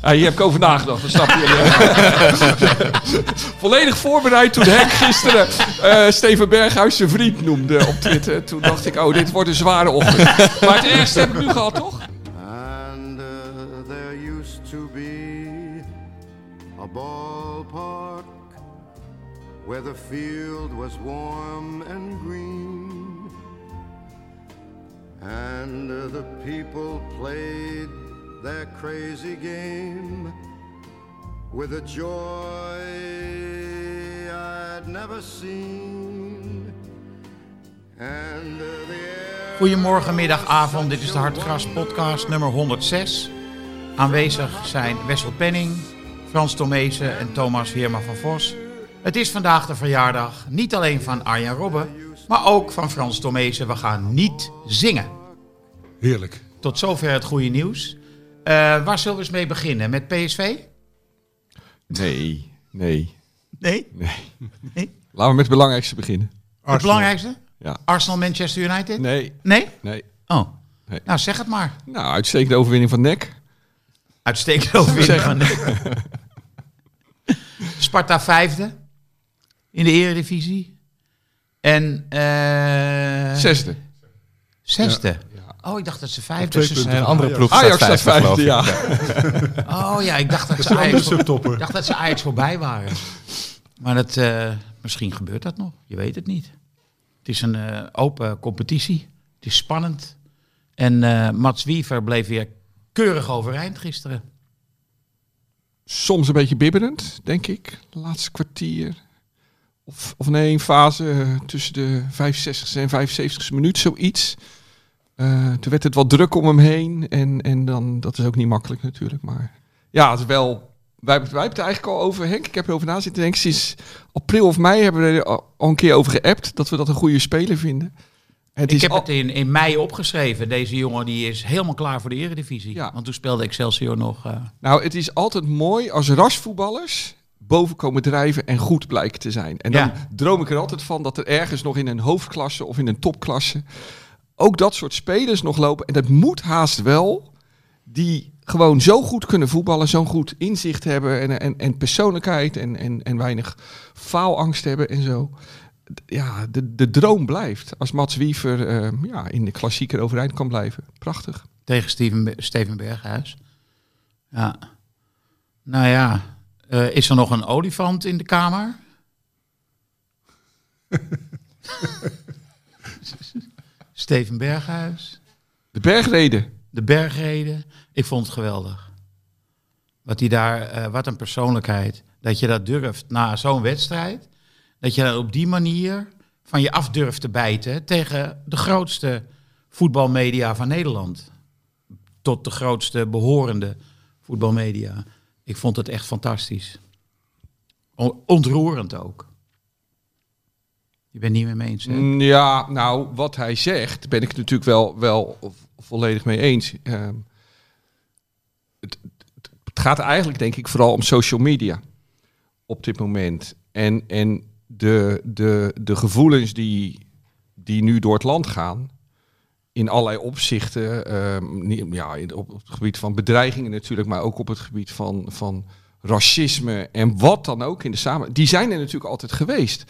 Ah, hier heb ik over nagedacht, dat snap je. Volledig voorbereid toen Henk gisteren eh, Steven Berghuis zijn vriend noemde op Twitter. Toen dacht ik, oh, dit wordt een zware ochtend. Maar het ergste heb ik nu gehad, toch? And uh, there used to be a ballpark where the field was warm and green. And uh, the people played their crazy game with a joy I'd never seen. And uh, the air Goedemorgen, middag, avond. Dit is de Hartgras podcast nummer 106. Aanwezig zijn Wessel Penning, Frans Tomezen en Thomas Heerma van Vos. Het is vandaag de verjaardag niet alleen van Arjen Robben, maar ook van Frans Tomezen. We gaan niet zingen. Heerlijk. Tot zover het goede nieuws. Eh, waar zullen we eens mee beginnen? Met PSV? Nee, nee, Nee. nee. Nee? Laten we met het belangrijkste beginnen. Het belangrijkste? Ja. Arsenal, Manchester United? Nee, Nee? nee. Oh. Nee. Nou, zeg het maar. Nou, uitstekende overwinning van NEC. Uitstekend overwinning van Sparta vijfde in de eredivisie. En eh Zesde. zesde. Oh, ik dacht dat ze vijfde. Ze- punten Een andere ploeg Ajax staat staat vijfde, ja. Oh ja, ik dacht dat Dat ze Ajax, dacht dat ze Ajax voorbij waren. Maar dat, eh, misschien gebeurt dat nog. Je weet het niet. Het is een eh, open competitie. Het is spannend. En eh Mats Wiever bleef weer keurig overeind gisteren. Soms een beetje bibberend, denk ik. Laatste kwartier. Of, of nee, een fase tussen de 65e en 75e minuut, zoiets. Eh, toen werd het wat druk om hem heen. En, en dan, dat is ook niet makkelijk natuurlijk. Maar ja, het is wel... Wij, hebben- wij hebben het eigenlijk al over, Henk, ik heb erover na zitten denken. Sinds april of mei hebben we er al, een keer over geappt. Dat we dat een goede speler vinden. Het ik heb al- het in, in mei opgeschreven. Deze jongen die is helemaal klaar voor de eredivisie. Ja. Want toen speelde Excelsior nog... eh, Nou, het is altijd mooi als rasvoetballers boven komen drijven en goed blijken te zijn. En dan Ja. droom ik er altijd van dat er ergens nog in een hoofdklasse of in een topklasse ook dat soort spelers nog lopen. En dat moet haast wel, die gewoon zo goed kunnen voetballen, zo'n goed inzicht hebben en, en, en persoonlijkheid en, en, en weinig faalangst hebben en zo. Ja, de, de droom blijft. Als Mats Wiever eh, ja, in de klassieker overeind kan blijven. Prachtig. tegen Steven, Steven Berghuis. Ja. Nou ja, eh, is er nog een olifant in de kamer? Steven Berghuis. De bergreden. De bergreden. Ik vond het geweldig. Wat hij daar, eh, wat een persoonlijkheid. Dat je dat durft na zo'n wedstrijd. Dat je dat op die manier van je af durft te bijten tegen de grootste voetbalmedia van Nederland. Tot de grootste behorende voetbalmedia. Ik vond het echt fantastisch. Ontroerend ook. Je bent niet meer mee eens? Mm, Ja, nou, wat hij zegt, ben ik natuurlijk wel, wel vo- volledig mee eens. Ehm, het, gaat eigenlijk, denk ik, vooral om social media op dit moment. En, en de, de, de gevoelens die, die nu door het land gaan, in allerlei opzichten, ehm, ja, op het gebied van bedreigingen natuurlijk, maar ook op het gebied van, van racisme en wat dan ook in de samenleving, die zijn er natuurlijk altijd geweest.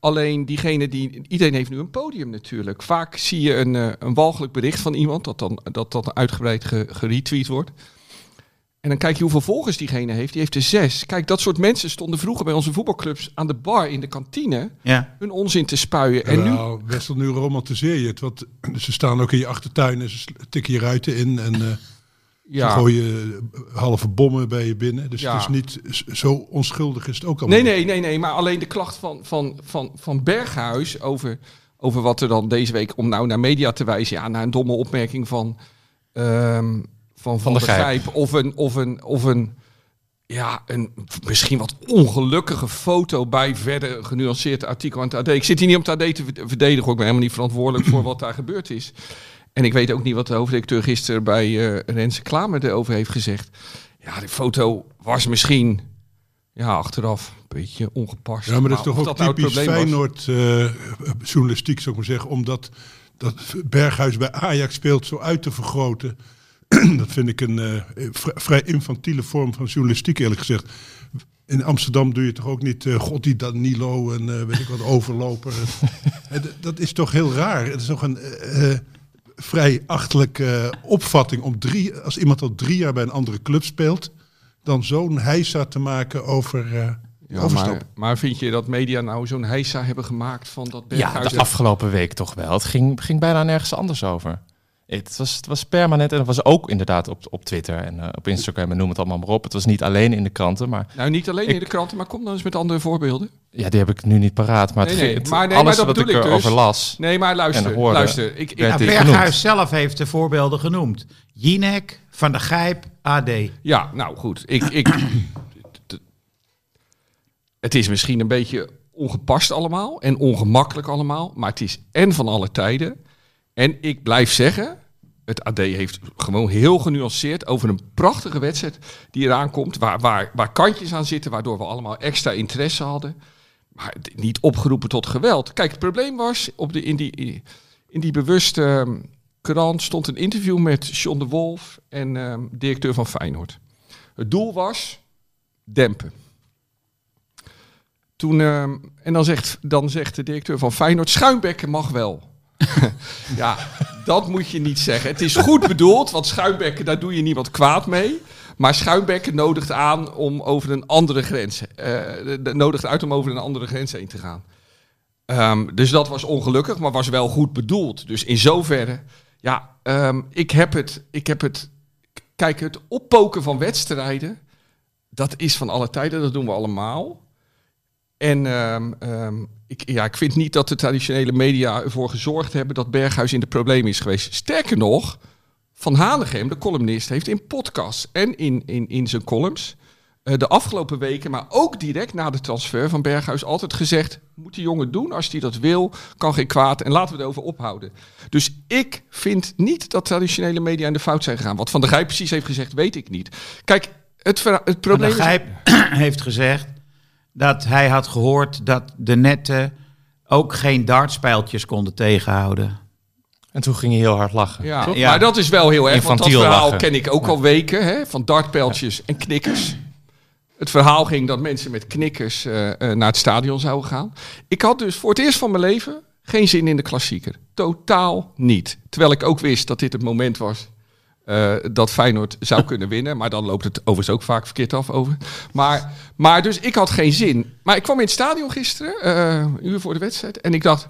Alleen diegene die. Iedereen heeft nu een podium natuurlijk. Vaak zie je een, eh, een walgelijk bericht van iemand dat dan, dat, dat uitgebreid ge, geretweet wordt. En dan kijk je hoeveel volgers diegene heeft. Die heeft er zes. Kijk, dat soort mensen stonden vroeger bij onze voetbalclubs aan de bar in de kantine Ja. hun onzin te spuien. En nu. Nou, Wessel, nu romantiseer je het. Want ze staan ook in je achtertuin en ze tikken je ruiten in. En eh ze Ja. gooien eh, halve bommen bij je binnen. Dus Ja. het is niet zo onschuldig is het ook allemaal. Nee, nee, nee, nee. Maar alleen de klacht van, van, van, van Berghuis over, over wat er dan deze week, om nou naar media te wijzen, ja, naar een domme opmerking van, ehm, van Van, Gijp. Gijp. Of een, of een, of een ja, een misschien wat ongelukkige foto bij verder genuanceerd artikel aan het AD. Ik zit hier niet om het AD te verd- verdedigen, ik ben helemaal niet verantwoordelijk voor wat daar gebeurd is. En ik weet ook niet wat de hoofdredacteur gisteren bij eh Renze Klamer erover heeft gezegd. Ja, de foto was misschien ja, achteraf een beetje ongepast. Ja, maar dat is toch ook nou typisch was- Feyenoord eh, journalistiek, zou ik maar zeggen. Omdat dat Berghuis bij Ajax speelt zo uit te vergroten. dat vind ik een eh, vri- vrij infantiele vorm van journalistiek, eerlijk gezegd. In Amsterdam doe je toch ook niet, god die Danilo en weet ik wat, overloper. Dat is toch heel raar. Het is toch een vrij achtelijke opvatting om drie, als iemand al drie jaar bij een andere club speelt, dan zo'n heisa te maken over eh Ja, overstap. maar, maar vind je dat media nou zo'n heisa hebben gemaakt van dat Ja, Berghuis... de afgelopen week toch wel. Het ging, ging bijna nergens anders over. Het was, het was permanent en het was ook inderdaad op, op Twitter en eh, op Instagram en noem het allemaal maar op. Het was niet alleen in de kranten, maar Nou, niet alleen Ik- in de kranten, maar kom dan eens met andere voorbeelden. ja, die heb ik nu niet paraat. Maar, Nee, nee, ging- het- maar nee, alles maar dat wat ik erover dus. las. Nee, maar luister, hoorde- luister. Ik, ik, Nou, Berghuis zelf heeft de voorbeelden genoemd. Jinek, Van der Gijp, AD. ja, nou goed. Ik, ik, het is misschien een beetje ongepast allemaal en ongemakkelijk allemaal, maar het is en van alle tijden. En ik blijf zeggen, het AD heeft gewoon heel genuanceerd over een prachtige wedstrijd die eraan komt, waar, waar, waar kantjes aan zitten, waardoor we allemaal extra interesse hadden. Maar niet opgeroepen tot geweld. Kijk, het probleem was, op de, in, die, in die bewuste ehm, krant stond een interview met John de Wolf en ehm, directeur van Feyenoord. Het doel was dempen. Toen, ehm, en dan zegt, dan zegt de directeur van Feyenoord, schuimbekken mag wel. ja, dat moet je niet zeggen. Het is goed bedoeld, want schuimbekken, daar doe je niemand kwaad mee. Maar schuimbekken nodigt aan om over een andere grens, de- nodigt uit om over een andere grens heen te gaan. Ehm, dus dat was ongelukkig, maar was wel goed bedoeld. Dus in zoverre, ja, ehm, ik heb het, ik heb het, kijk, het oppoken van wedstrijden, dat is van alle tijden, dat doen we allemaal. En ehm, ik, ja, ik vind niet dat de traditionele media ervoor gezorgd hebben dat Berghuis in de problemen is geweest. Sterker nog, Van Hanegem, de columnist, heeft in podcasts en in, in, in zijn columns eh, de afgelopen weken, maar ook direct na de transfer van Berghuis, altijd gezegd: moet die jongen doen als hij dat wil, kan geen kwaad en laten we erover ophouden. Dus ik vind niet dat traditionele media in de fout zijn gegaan. Wat Van der Gijp precies heeft gezegd, weet ik niet. Kijk, het, het Van probleem der is. Gijp heeft gezegd dat hij had gehoord dat de netten ook geen dartspijltjes konden tegenhouden. En toen ging hij heel hard lachen. Ja, toch? Ja. maar dat is wel heel erg, want dat verhaal lachen. ken ik ook al weken, hè, van dartpijltjes en knikkers. Het verhaal ging dat mensen met knikkers eh, eh, naar het stadion zouden gaan. Ik had dus voor het eerst van mijn leven geen zin in de klassieker. Totaal niet. Terwijl ik ook wist dat dit het moment was eh, dat Feyenoord zou kunnen winnen. Maar dan loopt het overigens ook vaak verkeerd af over. Maar, maar dus ik had geen zin. Maar ik kwam in het stadion gisteren, eh, een uur voor de wedstrijd. En ik dacht,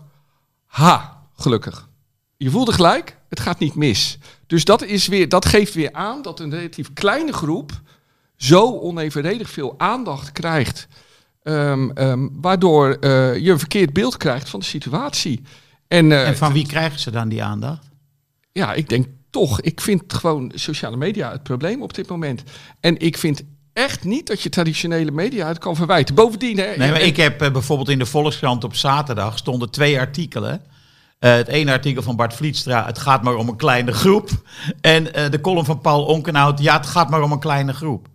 ha, gelukkig. Je voelde gelijk, het gaat niet mis. Dus dat, is weer, dat geeft weer aan dat een relatief kleine groep zo onevenredig veel aandacht krijgt. ehm, ehm, waardoor eh, je een verkeerd beeld krijgt van de situatie. En, En van wie krijgen ze dan die aandacht? ja, ik denk toch, ik vind gewoon sociale media het probleem op dit moment. En ik vind echt niet dat je traditionele media het kan verwijten. Bovendien, hè, Nee, maar en- ik heb eh, bijvoorbeeld in de Volkskrant op zaterdag stonden twee artikelen. Eh, het ene artikel van Bart Vlietstra, het gaat maar om een kleine groep. En eh, de column van Paul Onkenhout, ja, het gaat maar om een kleine groep.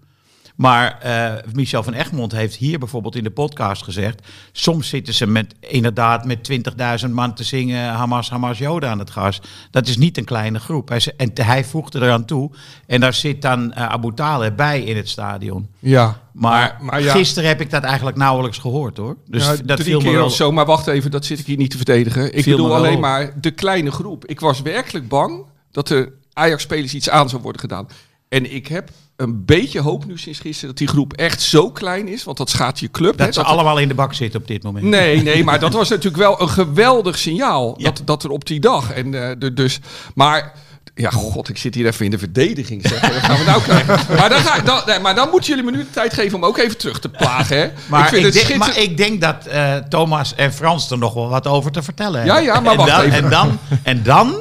Maar eh, Michel van Egmond heeft hier bijvoorbeeld in de podcast gezegd... soms zitten ze met, inderdaad met 20.000 man te zingen... Hamas, Hamas, Joden aan het gas. Dat is niet een kleine groep. Hij, en hij voegde eraan toe... en daar zit dan eh, Abu Taleb bij in het stadion. ja, Maar, maar ja. gisteren heb ik dat eigenlijk nauwelijks gehoord hoor. Dus Ja, dat drie viel me keer wel. of zo. Maar wacht even, dat zit ik hier niet te verdedigen. Ik Viel bedoel alleen op. maar de kleine groep. Ik was werkelijk bang dat er Ajax-spelers iets aan zou worden gedaan. En ik heb een beetje hoop nu sinds gisteren dat die groep echt zo klein is. Want dat schaadt je club. hè, Dat ze dat- allemaal in de bak zitten op dit moment. Nee, nee, maar dat was natuurlijk wel een geweldig signaal. Ja. Dat, dat er op die dag. En, eh, de- dus, maar, ja, god, ik zit hier even in de verdediging. Zeg. Gaan we nou krijgen? Maar dan, ga, dan, nee, maar dan moeten jullie me nu de tijd geven om ook even terug te plagen. Hè? Maar ik, vind het denk, maar ik denk dat eh, Thomas en Frans er nog wel wat over te vertellen Ja, hebben. ja, maar en wacht dan, even. En dan, en dan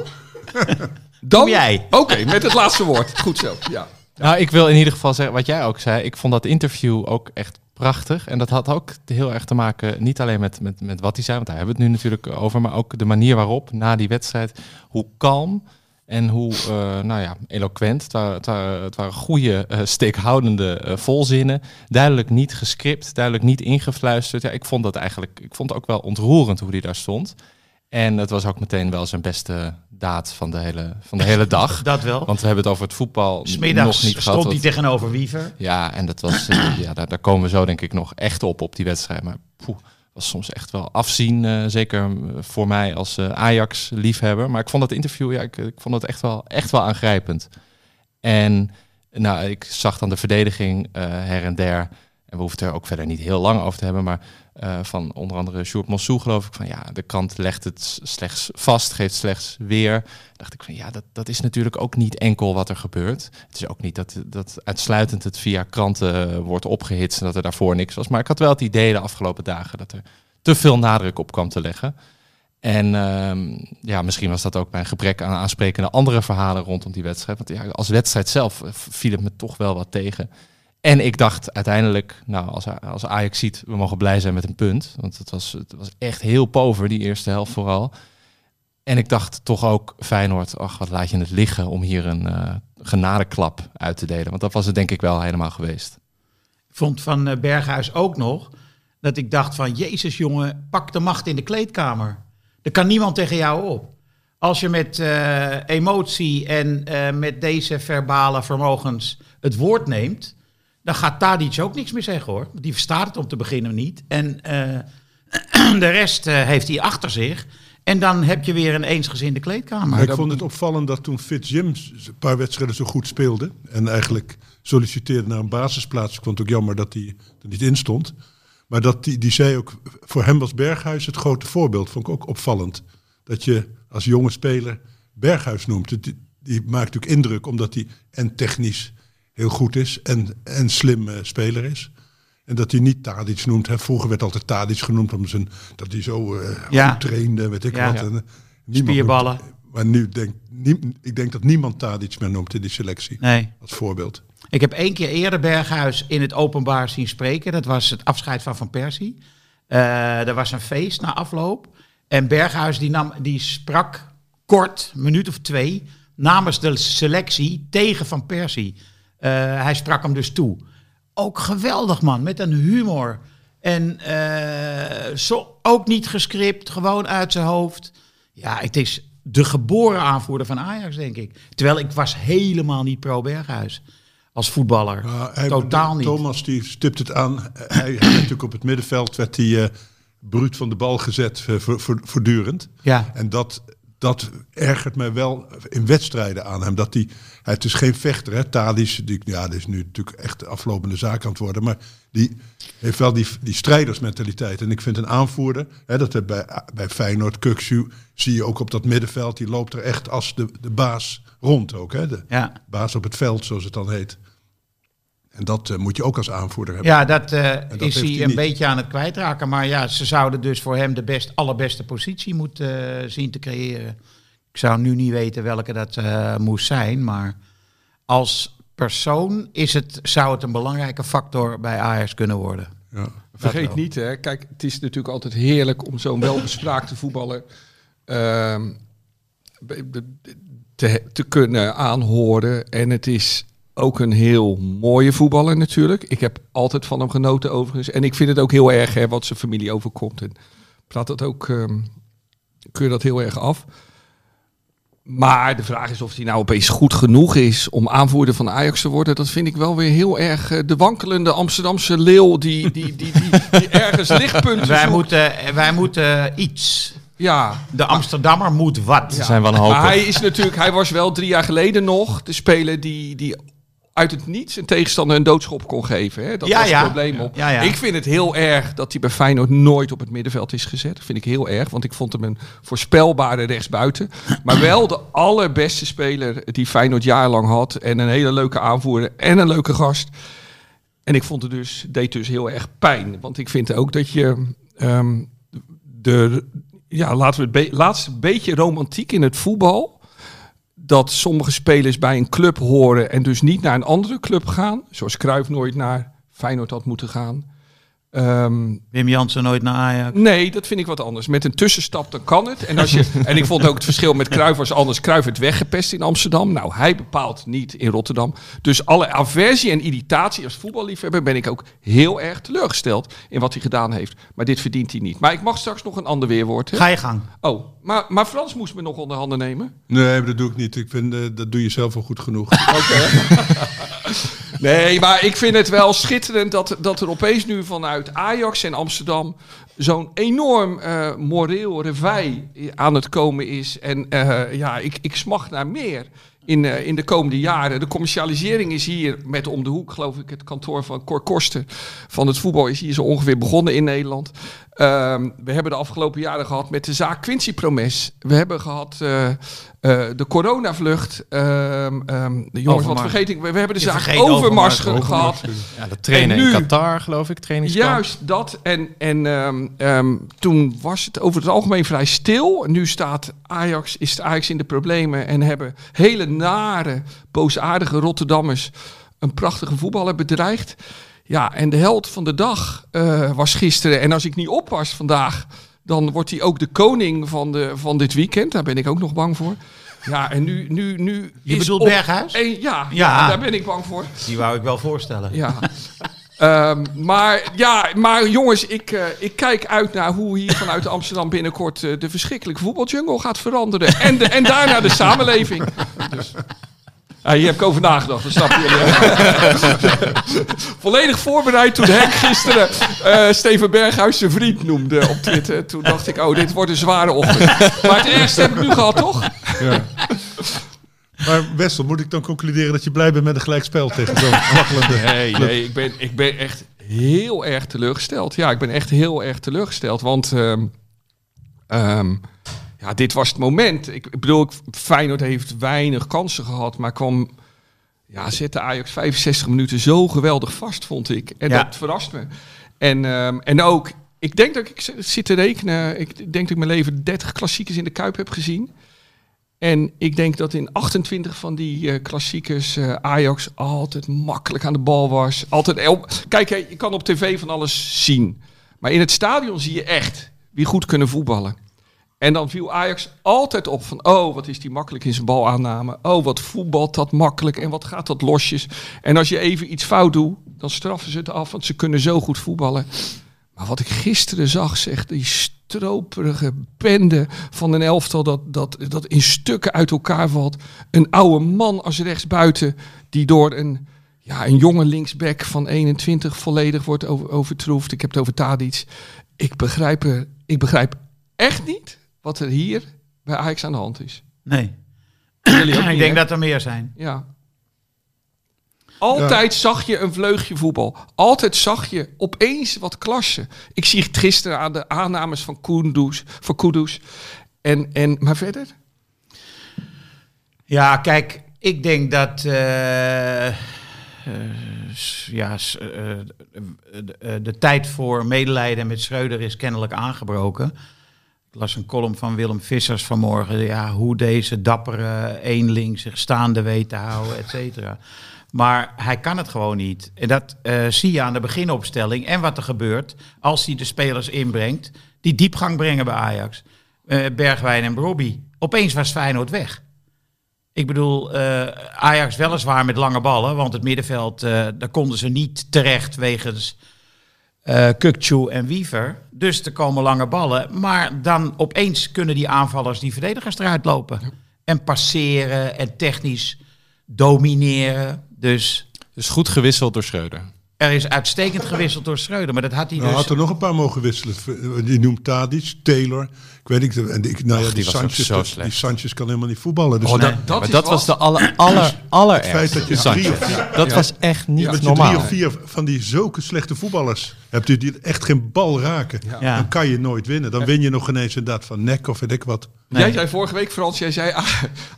Dan, Doe jij. Oké, met het laatste woord. Goed zo, ja. Nou, ik wil in ieder geval zeggen wat jij ook zei. Ik vond dat interview ook echt prachtig. En dat had ook heel erg te maken, niet alleen met, met, met wat hij zei, want daar hebben we het nu natuurlijk over, maar ook de manier waarop na die wedstrijd, hoe kalm en hoe eh, nou ja, eloquent. Het waren, het waren, het waren goede, eh, steekhoudende eh, volzinnen. Duidelijk niet gescript, duidelijk niet ingefluisterd. Ja, ik vond dat eigenlijk, ik vond het ook wel ontroerend hoe hij daar stond. En het was ook meteen wel zijn beste daad van de hele, van de hele dag. Dat wel. Want we hebben het over het voetbal nog Smiddags niet gehad. stond hij wat- tegenover Wiever. ja, en dat was, eh, ja, daar, daar komen we zo denk ik nog echt op, op die wedstrijd. Maar poeh, was soms echt wel afzien, eh, zeker eh, voor mij als Ajax-liefhebber. Maar ik vond dat interview, ja, ik, ik vond het echt wel, echt wel aangrijpend. En nou, ik zag dan de verdediging her en der. En we hoeven het er ook verder niet heel lang over te hebben. Maar eh, van onder andere Sjoerd Mossou geloof ik van ja, de krant legt het slechts vast, geeft slechts weer. Dacht ik van ja, dat, dat is natuurlijk ook niet enkel wat er gebeurt. Het is ook niet dat, dat uitsluitend het via kranten eh, wordt opgehitst en dat er daarvoor niks was. Maar ik had wel het idee de afgelopen dagen dat er te veel nadruk op kwam te leggen. En ehm, ja, misschien was dat ook mijn gebrek aan aansprekende andere verhalen rondom die wedstrijd. Want ja, als wedstrijd zelf eh, viel het me toch wel wat tegen. En ik dacht uiteindelijk, nou, als, als Ajax ziet, we mogen blij zijn met een punt. Want het was, het was echt heel pover, die eerste helft vooral. En ik dacht toch ook, Feyenoord, ach, wat laat je het liggen om hier een eh genadeklap uit te delen. Want dat was het denk ik wel helemaal geweest. Ik vond van eh, Berghuis ook nog dat ik dacht van... Jezus jongen, pak de macht in de kleedkamer. Er kan niemand tegen jou op. Als je met eh, emotie en met deze verbale vermogens het woord neemt... dan gaat Tadic ook niks meer zeggen hoor. Die verstaat het om te beginnen niet. En eh, de rest eh, heeft hij achter zich. En dan heb je weer een eensgezinde kleedkamer. Maar ik vond het opvallend dat toen Fitz James een paar wedstrijden zo goed speelde. En eigenlijk solliciteerde naar een basisplaats. Ik vond het ook jammer dat hij er niet in stond. Maar dat die, die zei ook, voor hem was Berghuis het grote voorbeeld. Vond ik ook opvallend. Dat je als jonge speler Berghuis noemt. Die maakt natuurlijk indruk omdat hij en technisch heel goed is. En, en slim eh, speler is. En dat hij niet Tadic noemt. Hè. Vroeger werd altijd Tadic genoemd om zijn, dat hij zo eh Ja. goed trainde, weet ik Ja. wat. Ja. En, eh, Spierballen. noemt- maar nu denk nie- ik denk dat niemand Tadic meer noemt in die selectie. Nee. Als voorbeeld. Ik heb één keer eerder Berghuis in het openbaar zien spreken. Dat was het afscheid van Van Persie. Eh, er was een feest na afloop. En Berghuis die, nam, die sprak kort, een minuut of twee, namens de selectie tegen Van Persie. Eh, hij sprak hem dus toe. Ook geweldig man, met een humor. En eh, zo, ook niet gescript, gewoon uit zijn hoofd. Ja, het is de geboren aanvoerder van Ajax, denk ik. Terwijl ik was helemaal niet pro-Berghuis als voetballer. Hij- Totaal niet. Thomas die stipt het aan. Hij, werd natuurlijk op het middenveld werd hij eh bruut van de bal gezet eh, voor- voor- voortdurend. Ja. En dat, dat ergert mij wel in wedstrijden aan hem. Dat hij, het is geen vechter, hè. Tadic, die, ja, dat is nu natuurlijk echt de aflopende zaak aan het worden. Maar die heeft wel die, die strijdersmentaliteit. En ik vind een aanvoerder, hè, dat heb bij, bij Feyenoord, Kuksu, zie je ook op dat middenveld. Die loopt er echt als de, de baas rond ook. Hè. De Ja. baas op het veld, zoals het dan heet. En dat eh, moet je ook als aanvoerder hebben. Ja, dat, eh, dat is hij hij een niet. beetje aan het kwijtraken. Maar ja, ze zouden dus voor hem de best, allerbeste positie moeten eh, zien te creëren. Ik zou nu niet weten welke dat eh, moest zijn. Maar als persoon is het, zou het een belangrijke factor bij Ajax kunnen worden. Ja. Vergeet wel. niet, hè, kijk, het is natuurlijk altijd heerlijk om zo'n welbespraakte voetballer ehm, te, te kunnen aanhoren. En het is ook een heel mooie voetballer natuurlijk. Ik heb altijd van hem genoten overigens. En ik vind het ook heel erg hè, wat zijn familie overkomt. En praat dat ook, ehm keur dat heel erg af. Maar de vraag is of hij nou opeens goed genoeg is om aanvoerder van Ajax te worden. Dat vind ik wel weer heel erg eh, de wankelende Amsterdamse leeuw die, die, die, die, die ergens lichtpunten Wij zoekt. moeten, wij moeten iets. Ja, De Amsterdammer moet wat. Zijn wanhopig. maar hij is natuurlijk, hij was wel drie jaar geleden nog de speler die, die uit het niets een tegenstander een doodschop kon geven. Hè? Dat Ja, was ja. het probleem op. Ja. Ik vind het heel erg dat hij bij Feyenoord nooit op het middenveld is gezet. Dat vind ik heel erg, want ik vond hem een voorspelbare rechtsbuiten. Maar wel de allerbeste speler die Feyenoord jarenlang had. En een hele leuke aanvoerder en een leuke gast. En ik vond het dus, deed dus heel erg pijn. Want ik vind ook dat je ehm, de, ja, laten we het be- laatste beetje romantiek in het voetbal. Dat sommige spelers bij een club horen en dus niet naar een andere club gaan. Zoals Cruijff nooit naar Feyenoord had moeten gaan. Ehm, Wim Jansen nooit naar Ajax. Nee, dat vind ik wat anders. Met een tussenstap dan kan het. En, als je, en ik vond ook het verschil met Cruijff was anders. Cruijff werd weggepest in Amsterdam. Nou, hij bepaalt niet in Rotterdam. Dus alle aversie en irritatie als voetballiefhebber ben ik ook heel erg teleurgesteld in wat hij gedaan heeft. Maar dit verdient hij niet. Maar ik mag straks nog een ander weerwoord. Hè? Ga je gang. Oh, maar, maar Frans moest me nog onder handen nemen. Nee, maar dat doe ik niet. Ik vind, eh, dat doe je zelf wel goed genoeg. Nee, maar ik vind het wel schitterend dat, dat er opeens nu vanuit Ajax en Amsterdam zo'n enorm eh moreel revij aan het komen is. En eh, ja, ik, ik smacht naar meer in, eh, in de komende jaren. De commercialisering is hier met om de hoek, geloof ik, het kantoor van Cor Korsten van het voetbal is hier zo ongeveer begonnen in Nederland. Ehm, we hebben de afgelopen jaren gehad met de zaak Quincy Promes. We hebben gehad eh, eh, de coronavlucht. Ehm ehm, de jongens, wat vergeet ik? We, we hebben de Je zaak Overmars, Overmars, ge- gehad. Ja, de trainen nu- in Qatar, geloof ik, trainingskamp. Juist dat. En, en toen was het over het algemeen vrij stil. Nu staat Ajax, is Ajax in de problemen en hebben hele nare, boosaardige Rotterdammers een prachtige voetballer bedreigd. Ja, en de held van de dag eh, was gisteren. En als ik niet oppas vandaag, dan wordt hij ook de koning van, de, van dit weekend. Daar ben ik ook nog bang voor. Ja, en nu... nu, nu Je is bedoelt op- Berghuis? en ja, ja. Ja. daar ben ik bang voor. Die wou ik wel voorstellen. Ja. Ehm, maar, ja, maar jongens, ik, eh, ik kijk uit naar hoe hier vanuit Amsterdam binnenkort eh, de verschrikkelijke voetbaljungle gaat veranderen. En, de, en daarna de samenleving. Dus, ja, hier heb ik over nagedacht, dat snap je. Volledig voorbereid toen Henk gisteren eh, Steven Berghuis zijn vriend noemde op Twitter. Toen dacht ik, oh, dit wordt een zware ochtend. Maar het eerste heb ik nu gehad, toch? Ja. Maar Wessel, moet ik dan concluderen dat je blij bent met een gelijkspel tegen zo'n kwakkelende... Nee, nee ik, ben, ik ben echt heel erg teleurgesteld. Ja, ik ben echt heel erg teleurgesteld. Want ehm, ehm, ja, dit was het moment. Ik, ik bedoel, Feyenoord heeft weinig kansen gehad, maar kwam... Ja, zette Ajax 65 minuten zo geweldig vast, vond ik. En Ja. dat verrast me. En, ehm, en ook, ik denk dat ik zit te rekenen. Ik denk dat ik mijn leven 30 klassiekers in de Kuip heb gezien. En ik denk dat in 28 van die eh, klassiekers eh, Ajax altijd makkelijk aan de bal was. Altijd, el- kijk, hè, je kan op tv van alles zien. Maar in het stadion zie je echt wie goed kunnen voetballen. En dan viel Ajax altijd op van, oh, wat is die makkelijk in zijn balaanname. Oh, wat voetbalt dat makkelijk en wat gaat dat losjes. En als je even iets fout doet, dan straffen ze het af, want ze kunnen zo goed voetballen. Maar wat ik gisteren zag, zeg, die stroperige bende van een elftal dat, dat, dat in stukken uit elkaar valt. Een oude man als rechtsbuiten die door een, ja, een jonge linksback van 21 volledig wordt over, overtroefd. Ik heb het over Tadic. Ik begrijp, er, ik begrijp echt niet wat er hier bij Ajax aan de hand is. Nee. Jullie ook ik niet, denk hè? dat er meer zijn. Ja. Altijd zag je een vleugje voetbal. Altijd zag je opeens wat klasse. Ik zie het gisteren aan de aannames van Kudus. Van Kudus. En, en, maar verder? Ja, kijk, ik denk dat. eh, eh, ja, eh, de, eh, de tijd voor medelijden met Schreuder is kennelijk aangebroken. Las een column van Willem Vissers vanmorgen. Ja, hoe deze dappere eenling zich staande weet te houden, et cetera. Maar hij kan het gewoon niet. En dat eh, zie je aan de beginopstelling. En wat er gebeurt als hij de spelers inbrengt. Die diepgang brengen bij Ajax. Eh, Bergwijn en Brobby. Opeens was Feyenoord weg. Ik bedoel, eh, Ajax weliswaar met lange ballen. Want het middenveld, daar konden ze niet terecht wegens eh Kukçu en Wiever. Dus er komen lange ballen. Maar dan opeens kunnen die aanvallers die verdedigers eruit lopen. En passeren en technisch domineren. Dus Dus goed gewisseld door Schreuder. er is uitstekend gewisseld door Schreuder. Maar dat had hij Nou, dus... had er nog een paar mogen wisselen. Die noemt Tadic, Taylor. Ik weet niet. En ik, nou ja, die, die Sanchez, zo dat- slecht. die Sanchez kan helemaal niet voetballen. Dus Oh, nee, dat, dat maar dat was de aller, aller, allerergste. het feit dat je drie of vier, Dat was echt niet je normaal. drie of vier van die zulke slechte voetballers hebt, die- die echt geen bal raken, Ja. dan kan je nooit winnen. Dan win je nog ineens inderdaad van nek of weet ik wat. Nee. Jij zei vorige week, Frans, jij zei ah,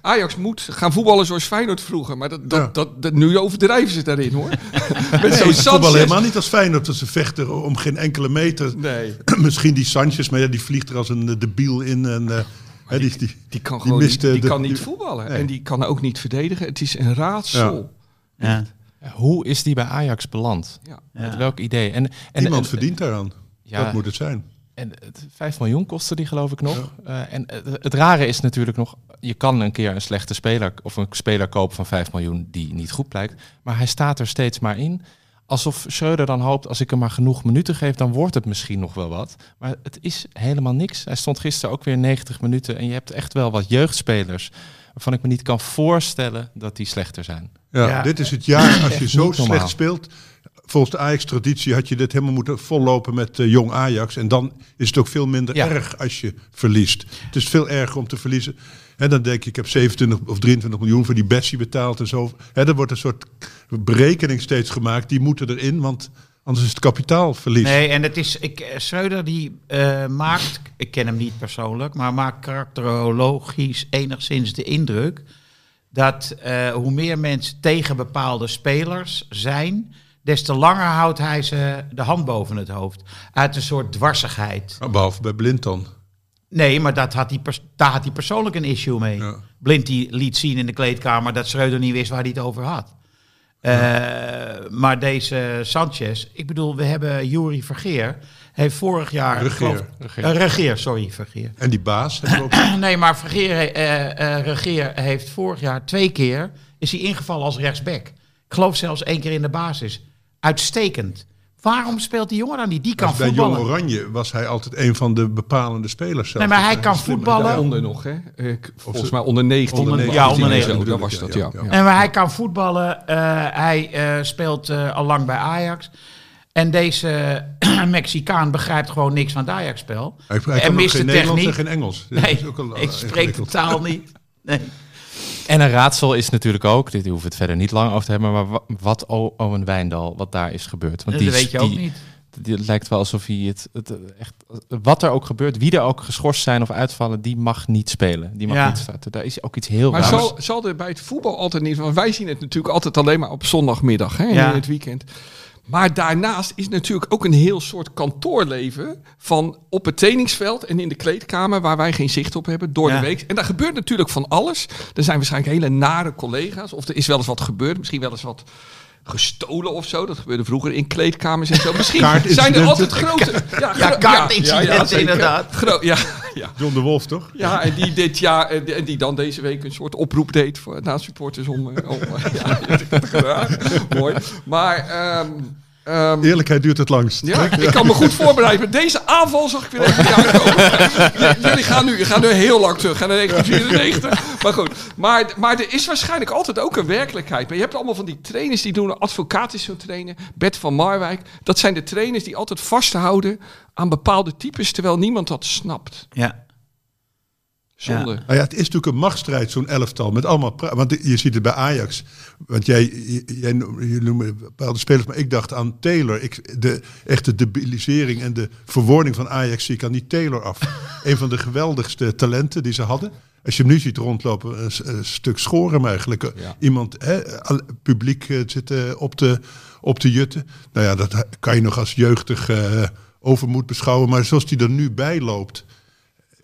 Ajax moet gaan voetballen zoals Feyenoord vroeger. Maar dat, dat, Ja. dat, dat- nu overdrijven ze daarin hoor. Met Nee, zo'n Sanchez. helemaal niet als Feyenoord. Dat ze vechten om geen enkele meter. Nee. Misschien die Sanchez, maar ja, die vliegt er als een eh, debiel in. En, eh, Hè, die, die, Die kan Die gewoon niet, miste die de- kan niet die- voetballen. Nee. En die kan ook niet verdedigen. Het is een raadsel. Ja. Ja, Hoe is die bij Ajax beland? Ja. Met welk idee? En, en, Iemand en- verdient daaraan. Ja, Dat moet het zijn. En het, 5 miljoen kostte die geloof ik nog. Eh, en het, het rare is natuurlijk nog, je kan een keer een slechte speler of een speler kopen van 5 miljoen die niet goed blijkt. Maar hij staat er steeds maar in. Alsof Schreuder dan hoopt, als ik hem maar genoeg minuten geef, dan wordt het misschien nog wel wat. Maar het is helemaal niks. Hij stond gisteren ook weer 90 minuten. En je hebt echt wel wat jeugdspelers waarvan ik me niet kan voorstellen dat die slechter zijn. Ja, Ja. Dit is het jaar als je zo normaal. slecht speelt. Volgens de Ajax-traditie had je dit helemaal moeten vollopen met eh, jong Ajax. En dan is het ook veel minder Ja. erg als je verliest. Het is veel erger om te verliezen. En dan denk je, ik heb 27 of 23 miljoen voor die Bessie betaald en zo. Hè, er wordt een soort berekening steeds gemaakt. Die moeten erin, want anders is het kapitaalverlies. Nee, en het is, ik, eh, Schreuder die eh, maakt, ik ken hem niet persoonlijk, maar maakt karakterologisch enigszins de indruk dat eh, hoe meer mensen tegen bepaalde spelers zijn, des te langer houdt hij ze de hand boven het hoofd. Uit een soort dwarsigheid. Behalve bij Blind dan. Nee, maar dat had hij daar had hij persoonlijk een issue mee. Ja. Blind die liet zien in de kleedkamer dat Schreuder niet wist waar hij het over had. Eh, maar deze Sanchez, ik bedoel, we hebben Jury Vergeer, heeft vorig jaar... Regeer. geloof- Regeer. Eh, Regeer, sorry, Vergeer. En die baas ook. nee, maar Vergeer, eh, Regeer heeft vorig jaar twee keer, is hij ingevallen als rechtsback. Ik geloof zelfs één keer in de basis. Uitstekend. Waarom speelt die jongen dan niet? Die kan bij Jong voetballen. Oranje was hij altijd een van de bepalende spelers. zelfs. Nee, maar hij kan voetballen. Daaronder nog, hè? Ik, volgens mij onder 19. Onder was 19, Ja, onder en 19 zo, bedoel Dat ik, was dat, ja. ja. ja. En maar hij kan voetballen. eh, hij eh, speelt eh, al lang bij Ajax. En deze Mexicaan begrijpt gewoon niks van het Ajax-spel. Hij, hij en mist geen de Nederlands en techniek. geen Engels. Dat Nee, is ook al, eh, ik spreek de taal niet. Nee. En een raadsel is natuurlijk ook, dit hoeven we het verder niet lang over te hebben, maar wa- wat Owen Wijndal, wat daar is gebeurd. Want dat die, weet je ook die- niet. die- Het lijkt wel alsof hij het, het echt, wat er ook gebeurt, wie er ook geschorst zijn of uitvallen, die mag niet spelen. Die mag Ja. niet starten. Daar is ook iets heel Maar raars. zal, zal er bij het voetbal altijd niet... Want wij zien het natuurlijk altijd alleen maar op zondagmiddag, hè, Ja. in het weekend. Maar daarnaast is natuurlijk ook een heel soort kantoorleven van op het trainingsveld en in de kleedkamer waar wij geen zicht op hebben door Ja. de week. En daar gebeurt natuurlijk van alles. Er zijn waarschijnlijk hele nare collega's of er is wel eens wat gebeurd, misschien wel eens wat gestolen of zo. Dat gebeurde vroeger in kleedkamers en zo. Misschien zijn er altijd grote... Ja, Ja, kaartincidenten, inderdaad. Gro- ja, ja. John de Wolf, toch? Ja, en die dit jaar en die- en die dan deze week een soort oproep deed voor na supporters om. eh, om ja, dat heb ik gedaan. Mooi. Maar ehm, ehm, Eerlijkheid duurt het langst. ja, ik kan me goed voorbereiden. Met deze aanval zag ik weer even aankomen. J- Jullie gaan nu, gaan nu heel lang terug, gaan naar 1994. Maar goed, maar, maar er is waarschijnlijk altijd ook een werkelijkheid. Maar je hebt allemaal van die trainers die doen, advocaat is zo'n trainer, Bert van Marwijk. Dat zijn de trainers die altijd vasthouden aan bepaalde types, terwijl niemand dat snapt. Ja. Zonde. Ja. Nou ja, het is natuurlijk een machtsstrijd, zo'n elftal. Met allemaal want je ziet het bij Ajax. Want jij, jij noem- je noemt bepaalde spelers, maar ik dacht aan Taylor. Ik, de echte debilisering en de verwording van Ajax zie ik aan die Taylor af. een van de geweldigste talenten die ze hadden. Als je hem nu ziet rondlopen, een, stuk schoren eigenlijk. Ja. Iemand, hè, publiek eh, zitten op de, op de jutten. Nou ja, dat kan je nog als jeugdig eh, overmoed beschouwen. Maar zoals die er nu bij loopt.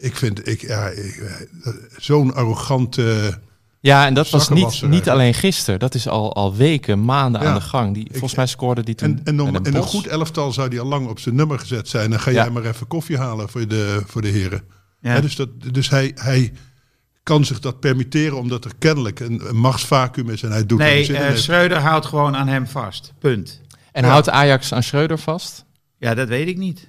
Ik vind, ik, ja, ik, eh, zo'n arrogante... Ja, en dat was niet, niet eigenlijk. alleen gisteren. Dat is al, al weken, maanden Ja. aan de gang. Die, volgens mij scoorde die toen En, en, om, met en een goed elftal zou die al lang op zijn nummer gezet zijn. Dan ga Ja. jij maar even koffie halen voor de, voor de heren. Ja. Dus dat, dus hij, hij kan zich dat permitteren omdat er kennelijk een, een machtsvacuum is. En hij doet er Nee, in eh. Schreuder houdt gewoon aan hem vast. Punt. En Ja. houdt Ajax aan Schreuder vast? Ja, dat weet ik niet.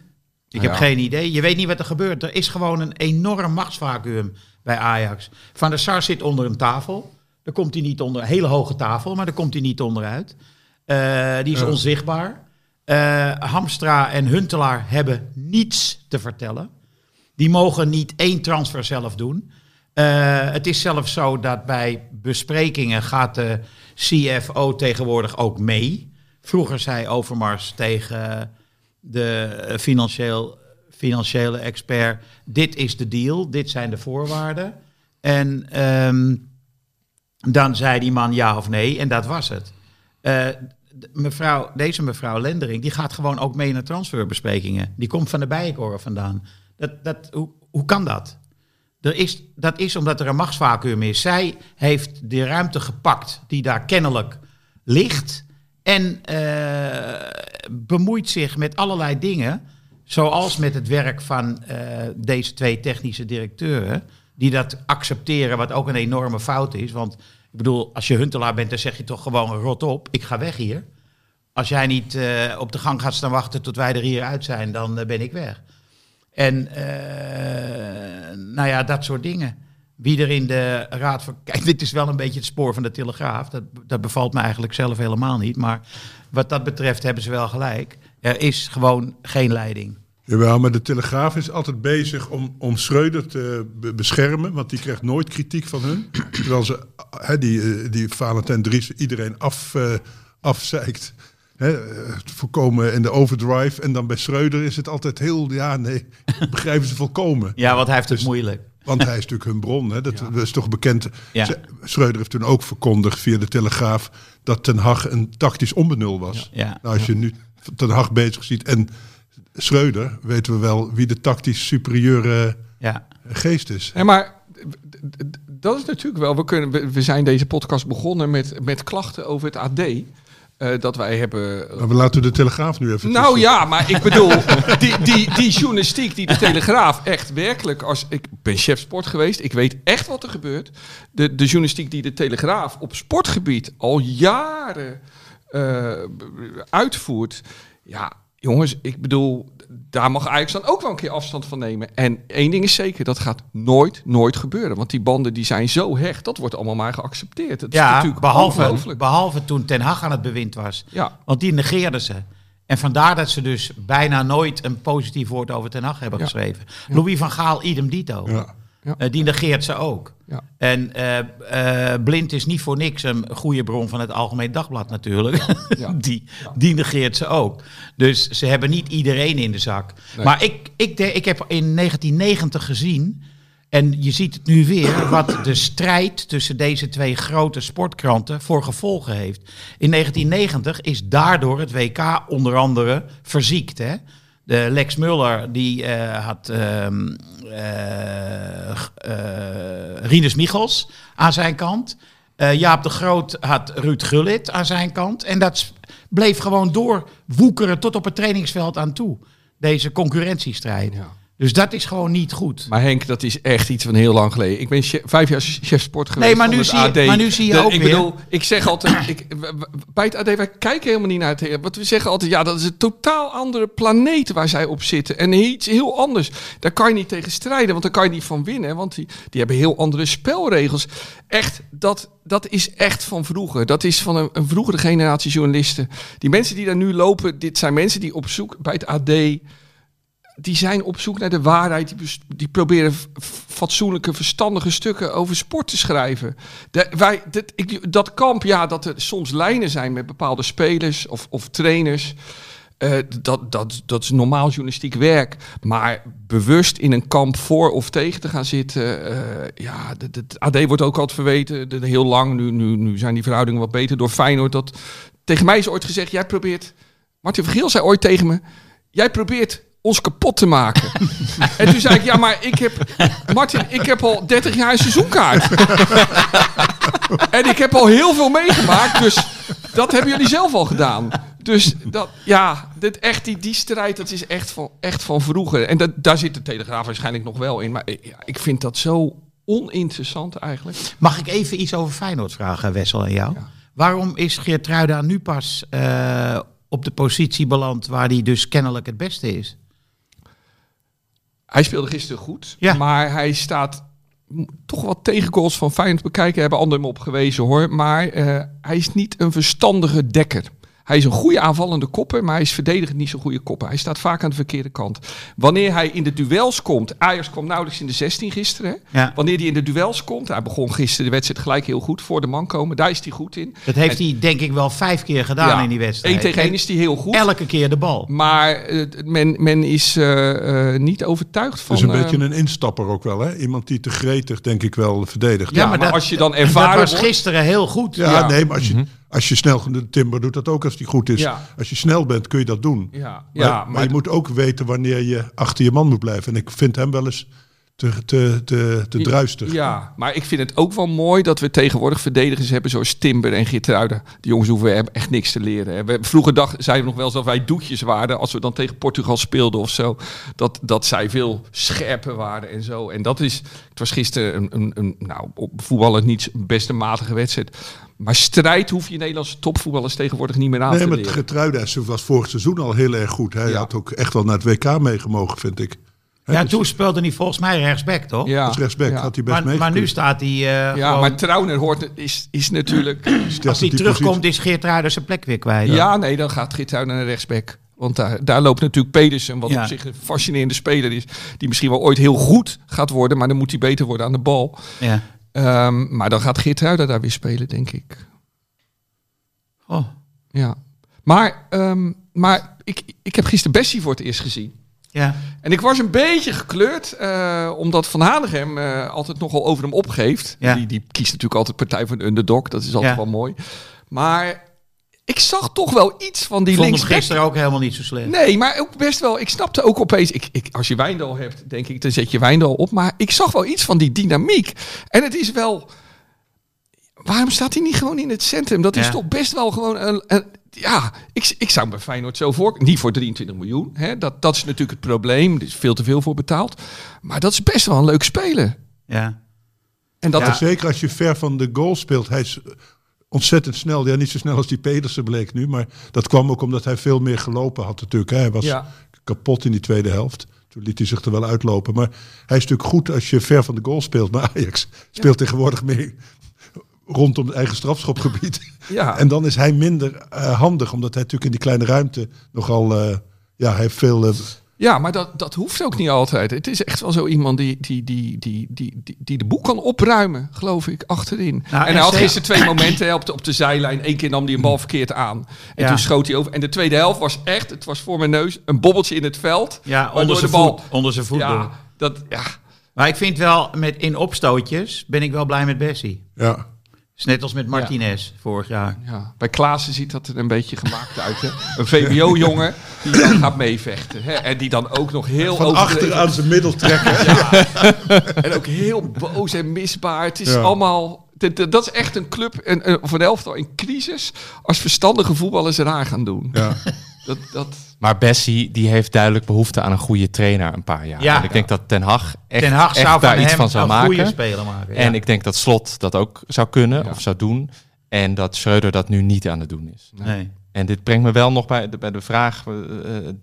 Ik heb geen idee. Je weet niet wat er gebeurt. Er is gewoon een enorm machtsvacuum bij Ajax. Van der Sar zit onder een tafel. Daar komt hij niet onder. Een hele hoge tafel, maar daar komt hij niet onderuit. Eh, die is Ja. onzichtbaar. Eh, Hamstra en Huntelaar hebben niets te vertellen. Die mogen niet één transfer zelf doen. Eh, het is zelfs zo dat bij besprekingen gaat de CFO tegenwoordig ook mee. Vroeger zei Overmars tegen de eh, financieel, financiële expert: dit is de deal, dit zijn de voorwaarden. En ehm, dan zei die man ja of nee, en dat was het. Eh, mevrouw, deze mevrouw Lendering, die gaat gewoon ook mee naar transferbesprekingen. Die komt van de Bijenkorf vandaan. Dat, dat, hoe, hoe kan dat? Er is, dat is omdat er een machtsvacuum is. Zij heeft de ruimte gepakt die daar kennelijk ligt. En eh, bemoeit zich met allerlei dingen. Zoals met het werk van eh, deze twee technische directeuren. Die dat accepteren, wat ook een enorme fout is. Want ik bedoel, als je Huntelaar bent, dan zeg je toch gewoon rot op. Ik ga weg hier. Als jij niet eh, op de gang gaat staan wachten tot wij er hier uit zijn, dan ben ik weg. En nou ja, dat soort dingen. Wie er in de raad van. Kijk, dit is wel een beetje het spoor van de Telegraaf. Dat, dat bevalt me eigenlijk zelf helemaal niet. Maar wat dat betreft hebben ze wel gelijk. Er is gewoon geen leiding. Jawel, maar de Telegraaf is altijd bezig om, om Schreuder te be- beschermen, want die krijgt nooit kritiek van hun. Terwijl ze, die, eh, die Valentijn Dries iedereen af, eh, afzeikt. Eh, het voorkomen in de overdrive. En dan bij Schreuder is het altijd heel, ja nee, begrijpen ze volkomen. Ja, want hij heeft het Dus- moeilijk. Want hij is natuurlijk hun bron. Hè? Dat, is toch bekend. Ja. Schreuder heeft toen ook verkondigd via de Telegraaf dat Ten Hag een tactisch onbenul was. Ja. Nou, als je nu Ten Hag bezig ziet en Schreuder, weten we wel wie de tactisch superieure Ja. geest is. En maar dat is natuurlijk wel. We, kunnen, we zijn deze podcast begonnen met, met klachten over het AD. Eh, dat wij hebben. Maar we laten de Telegraaf nu even Nou tussen. ja, maar ik bedoel, die, die, die journalistiek die de Telegraaf echt werkelijk als... Ik ben chef sport geweest, ik weet echt wat er gebeurt. De, de journalistiek die de Telegraaf op sportgebied al jaren eh, uitvoert. Ja, jongens, ik bedoel, daar mag Ajax dan ook wel een keer afstand van nemen. En één ding is zeker, dat gaat nooit, nooit gebeuren. Want die banden die zijn zo hecht, dat wordt allemaal maar geaccepteerd. Dat is Ja, natuurlijk behalve, behalve toen Ten Hag aan het bewind was. Ja. Want die negeerden ze. En vandaar dat ze dus bijna nooit een positief woord over Ten Hag hebben Ja. geschreven. Louis van Gaal, idem dito. Ja. Ja. Eh, die negeert ze ook. Ja. En eh, eh, Blind is niet voor niks een goede bron van het Algemeen Dagblad natuurlijk. Ja. die, die negeert ze ook. Dus ze hebben niet iedereen in de zak. Nee. Maar ik, ik, de- ik heb in 1990 gezien... En je ziet het nu weer, wat de strijd tussen deze twee grote sportkranten voor gevolgen heeft. In 1990 is daardoor het WK onder andere verziekt. Hè? De Lex Muller die eh, had eh, Rinus Michels aan zijn kant. Jaap de Groot had Ruud Gullit aan zijn kant. En dat bleef gewoon doorwoekeren tot op het trainingsveld aan toe. Deze concurrentiestrijd. Ja. Dus dat is gewoon niet goed. Maar Henk, dat is echt iets van heel lang geleden. Ik ben chef- vijf jaar chef sport geweest. maar van nu het zie je- AD. maar nu zie je De- ook ik weer- Bedoel, ik zeg altijd, ik, bij het AD, wij kijken helemaal niet naar het. Wat we zeggen altijd, ja, dat is een totaal andere planeet waar zij op zitten. En iets heel anders. Daar kan je niet tegen strijden, want daar kan je niet van winnen. Want die, die hebben heel andere spelregels. Echt, dat, dat is echt van vroeger. Dat is van een, een vroegere generatie journalisten. Die mensen die daar nu lopen, dit zijn mensen die op zoek bij het AD die zijn op zoek naar de waarheid. Die, die proberen fatsoenlijke, verstandige stukken over sport te schrijven. De, wij, dit, ik, dat kamp, ja, dat er soms lijnen zijn met bepaalde spelers of, of trainers. eh, dat, dat, dat is normaal journalistiek werk. Maar bewust in een kamp voor of tegen te gaan zitten. eh, ja, het AD wordt ook altijd verweten. de- de- heel lang, nu, nu, nu zijn die verhoudingen wat beter door Feyenoord. Dat, tegen mij is ooit gezegd, jij probeert... Martin Vergeel zei ooit tegen me... Jij probeert ons kapot te maken. en toen zei ik, ja, maar ik heb... Martin, ik heb al 30 jaar een seizoenkaart. en ik heb al heel veel meegemaakt, dus dat hebben jullie zelf al gedaan. Dus dat, ja, dit echt, die, die strijd, dat is echt van, echt van vroeger. En dat, daar zit de Telegraaf waarschijnlijk nog wel in. Maar eh, ja, ik vind dat zo oninteressant eigenlijk. Mag ik even iets over Feyenoord vragen, Wessel, en jou? Waarom is Geertruida nu pas eh, op de positie beland waar hij dus kennelijk het beste is? Hij speelde gisteren goed, Ja. maar hij staat toch wat tegengoals van Feyenoord bekijken. Hebben anderen hem op gewezen hoor. Maar eh, hij is niet een verstandige dekker. Hij is een goede aanvallende kopper, maar hij is verdedigend niet zo'n goede kopper. Hij staat vaak aan de verkeerde kant. Wanneer hij in de duels komt, Ajax kwam nauwelijks in de 16 gisteren. Ja. Wanneer hij in de duels komt, hij begon gisteren de wedstrijd gelijk heel goed voor de man komen. Daar is hij goed in. Dat heeft hij denk ik wel vijf keer gedaan in die wedstrijd. Eén tegen één is hij heel goed. Elke keer de bal. Maar eh, men, men is eh, eh, niet overtuigd van... Dat is een beetje een instapper ook wel, hè? Iemand die te gretig, denk ik wel, verdedigt. Ja, maar als je dan ervaren Dat was gisteren heel goed. Ja, Ja. nee, maar als je, als je snel... De Timber doet dat ook als die goed is. Ja. Als je snel bent, kun je dat doen. Ja, Maar, ja maar je moet ook weten wanneer je achter je man moet blijven. En ik vind hem wel eens te, te, te, te druistig. Ja, maar ik vind het ook wel mooi dat we tegenwoordig verdedigers hebben zoals Timber en Geertruiden. Die jongens hoeven hebben echt niks te leren. We, vroeger dag, zeiden we nog wel eens dat wij doetjes waren als we dan tegen Portugal speelden of zo. Dat, dat zij veel scherper waren en zo. En dat is, het was gisteren een, een, een nou, op voetballen niet een beste matige wedstrijd. Maar strijd hoef je Nederlandse topvoetballers tegenwoordig niet meer aan Nee, te maar leren. Getruiden was vorig seizoen al heel erg goed. Hij Ja. had ook echt wel naar het WK meegemogen, vind ik. Ja, dus toen speelde hij volgens mij rechtsback, toch? Ja, Als rechtsback ja. had hij best Maar, maar nu staat hij eh, Ja, gewoon- maar Trauner hoort, is, is natuurlijk... Als hij terugkomt is Geert Ruijder zijn plek weer kwijt. Ja, nee, dan gaat Geertruiden naar rechtsback. Want daar, daar loopt natuurlijk Pedersen, wat Ja. op zich een fascinerende speler is. Die misschien wel ooit heel goed gaat worden, maar dan moet hij beter worden aan de bal. Ja. Ehm, maar dan gaat Geertruiden daar weer spelen, denk ik. Oh. Ja. Maar, ehm, maar ik, ik heb gisteren Bessie voor het eerst gezien. Ja. En ik was een beetje gekleurd, eh, omdat Van Hanegem eh, altijd nogal over hem opgeeft. Ja. Die, die kiest natuurlijk altijd partij voor de underdog, dat is altijd Ja. wel mooi. Maar ik zag toch wel iets van die linksback. gisteren ook helemaal niet zo slecht. Nee, maar ook best wel. Ik snapte ook opeens. Ik, ik, als je Wijndal hebt, denk ik, dan zet je Wijndal op. Maar ik zag wel iets van die dynamiek. En het is wel. Waarom staat hij niet gewoon in het centrum? Dat is toch best wel gewoon een. een ja, ik, ik zou me bij Feyenoord zo voor. Niet voor 23 miljoen. Hè? Dat, dat is natuurlijk het probleem. Er is veel te veel voor betaald. Maar dat is best wel een leuk speler. Ja. En dat Ja, is. zeker als je ver van de goal speelt. Hij is ontzettend snel. Ja, niet zo snel als die Pedersen bleek nu. Maar dat kwam ook omdat hij veel meer gelopen had natuurlijk. hè. Hij was Ja. kapot in die tweede helft. Toen liet hij zich er wel uitlopen. Maar hij is natuurlijk goed als je ver van de goal speelt. Maar Ajax speelt tegenwoordig meer rondom het eigen strafschopgebied. Ja. En dan is hij minder eh, handig. Omdat hij natuurlijk in die kleine ruimte nogal... eh, ja, hij heeft veel... eh, Ja, maar dat, dat hoeft ook niet altijd. Het is echt wel zo iemand die, die, die, die, die, die, die de boel kan opruimen, geloof ik, achterin. Nou, en hij had gisteren twee momenten hè, op, de, op de zijlijn. Eén keer nam hij een bal verkeerd aan. En Ja. toen schoot hij over. En de tweede helft was echt, het was voor mijn neus, een bobbeltje in het veld. Ja, onder de zijn bal- voet. Onder zijn voet. Ja, dat, ja, Maar ik vind wel, met, in opstootjes ben ik wel blij met Bessie. ja. Is net als met Martinez vorig jaar. ja. Bij Klaassen ziet dat er een beetje gemaakt uit. Hè? Een VWO-jongen die dan gaat meevechten. Hè? En die dan ook nog heel Van achter aan zijn middel trekken. En ook heel boos en misbaar. Het is Ja. allemaal... Dat is echt een club, een, een, of een elftal in crisis... als verstandige voetballers eraan gaan doen. Ja. Dat, dat, Maar Bessie die heeft duidelijk behoefte aan een goede trainer een paar jaar. Ja. En ik denk dat Ten Hag echt, Ten Hag echt zou daar iets van zou een goede maken. speler maken. En ik denk dat Slot dat ook zou kunnen Ja. of zou doen. En dat Schreuder dat nu niet aan het doen is. Nee. En dit brengt me wel nog bij de, bij de vraag, eh, eh,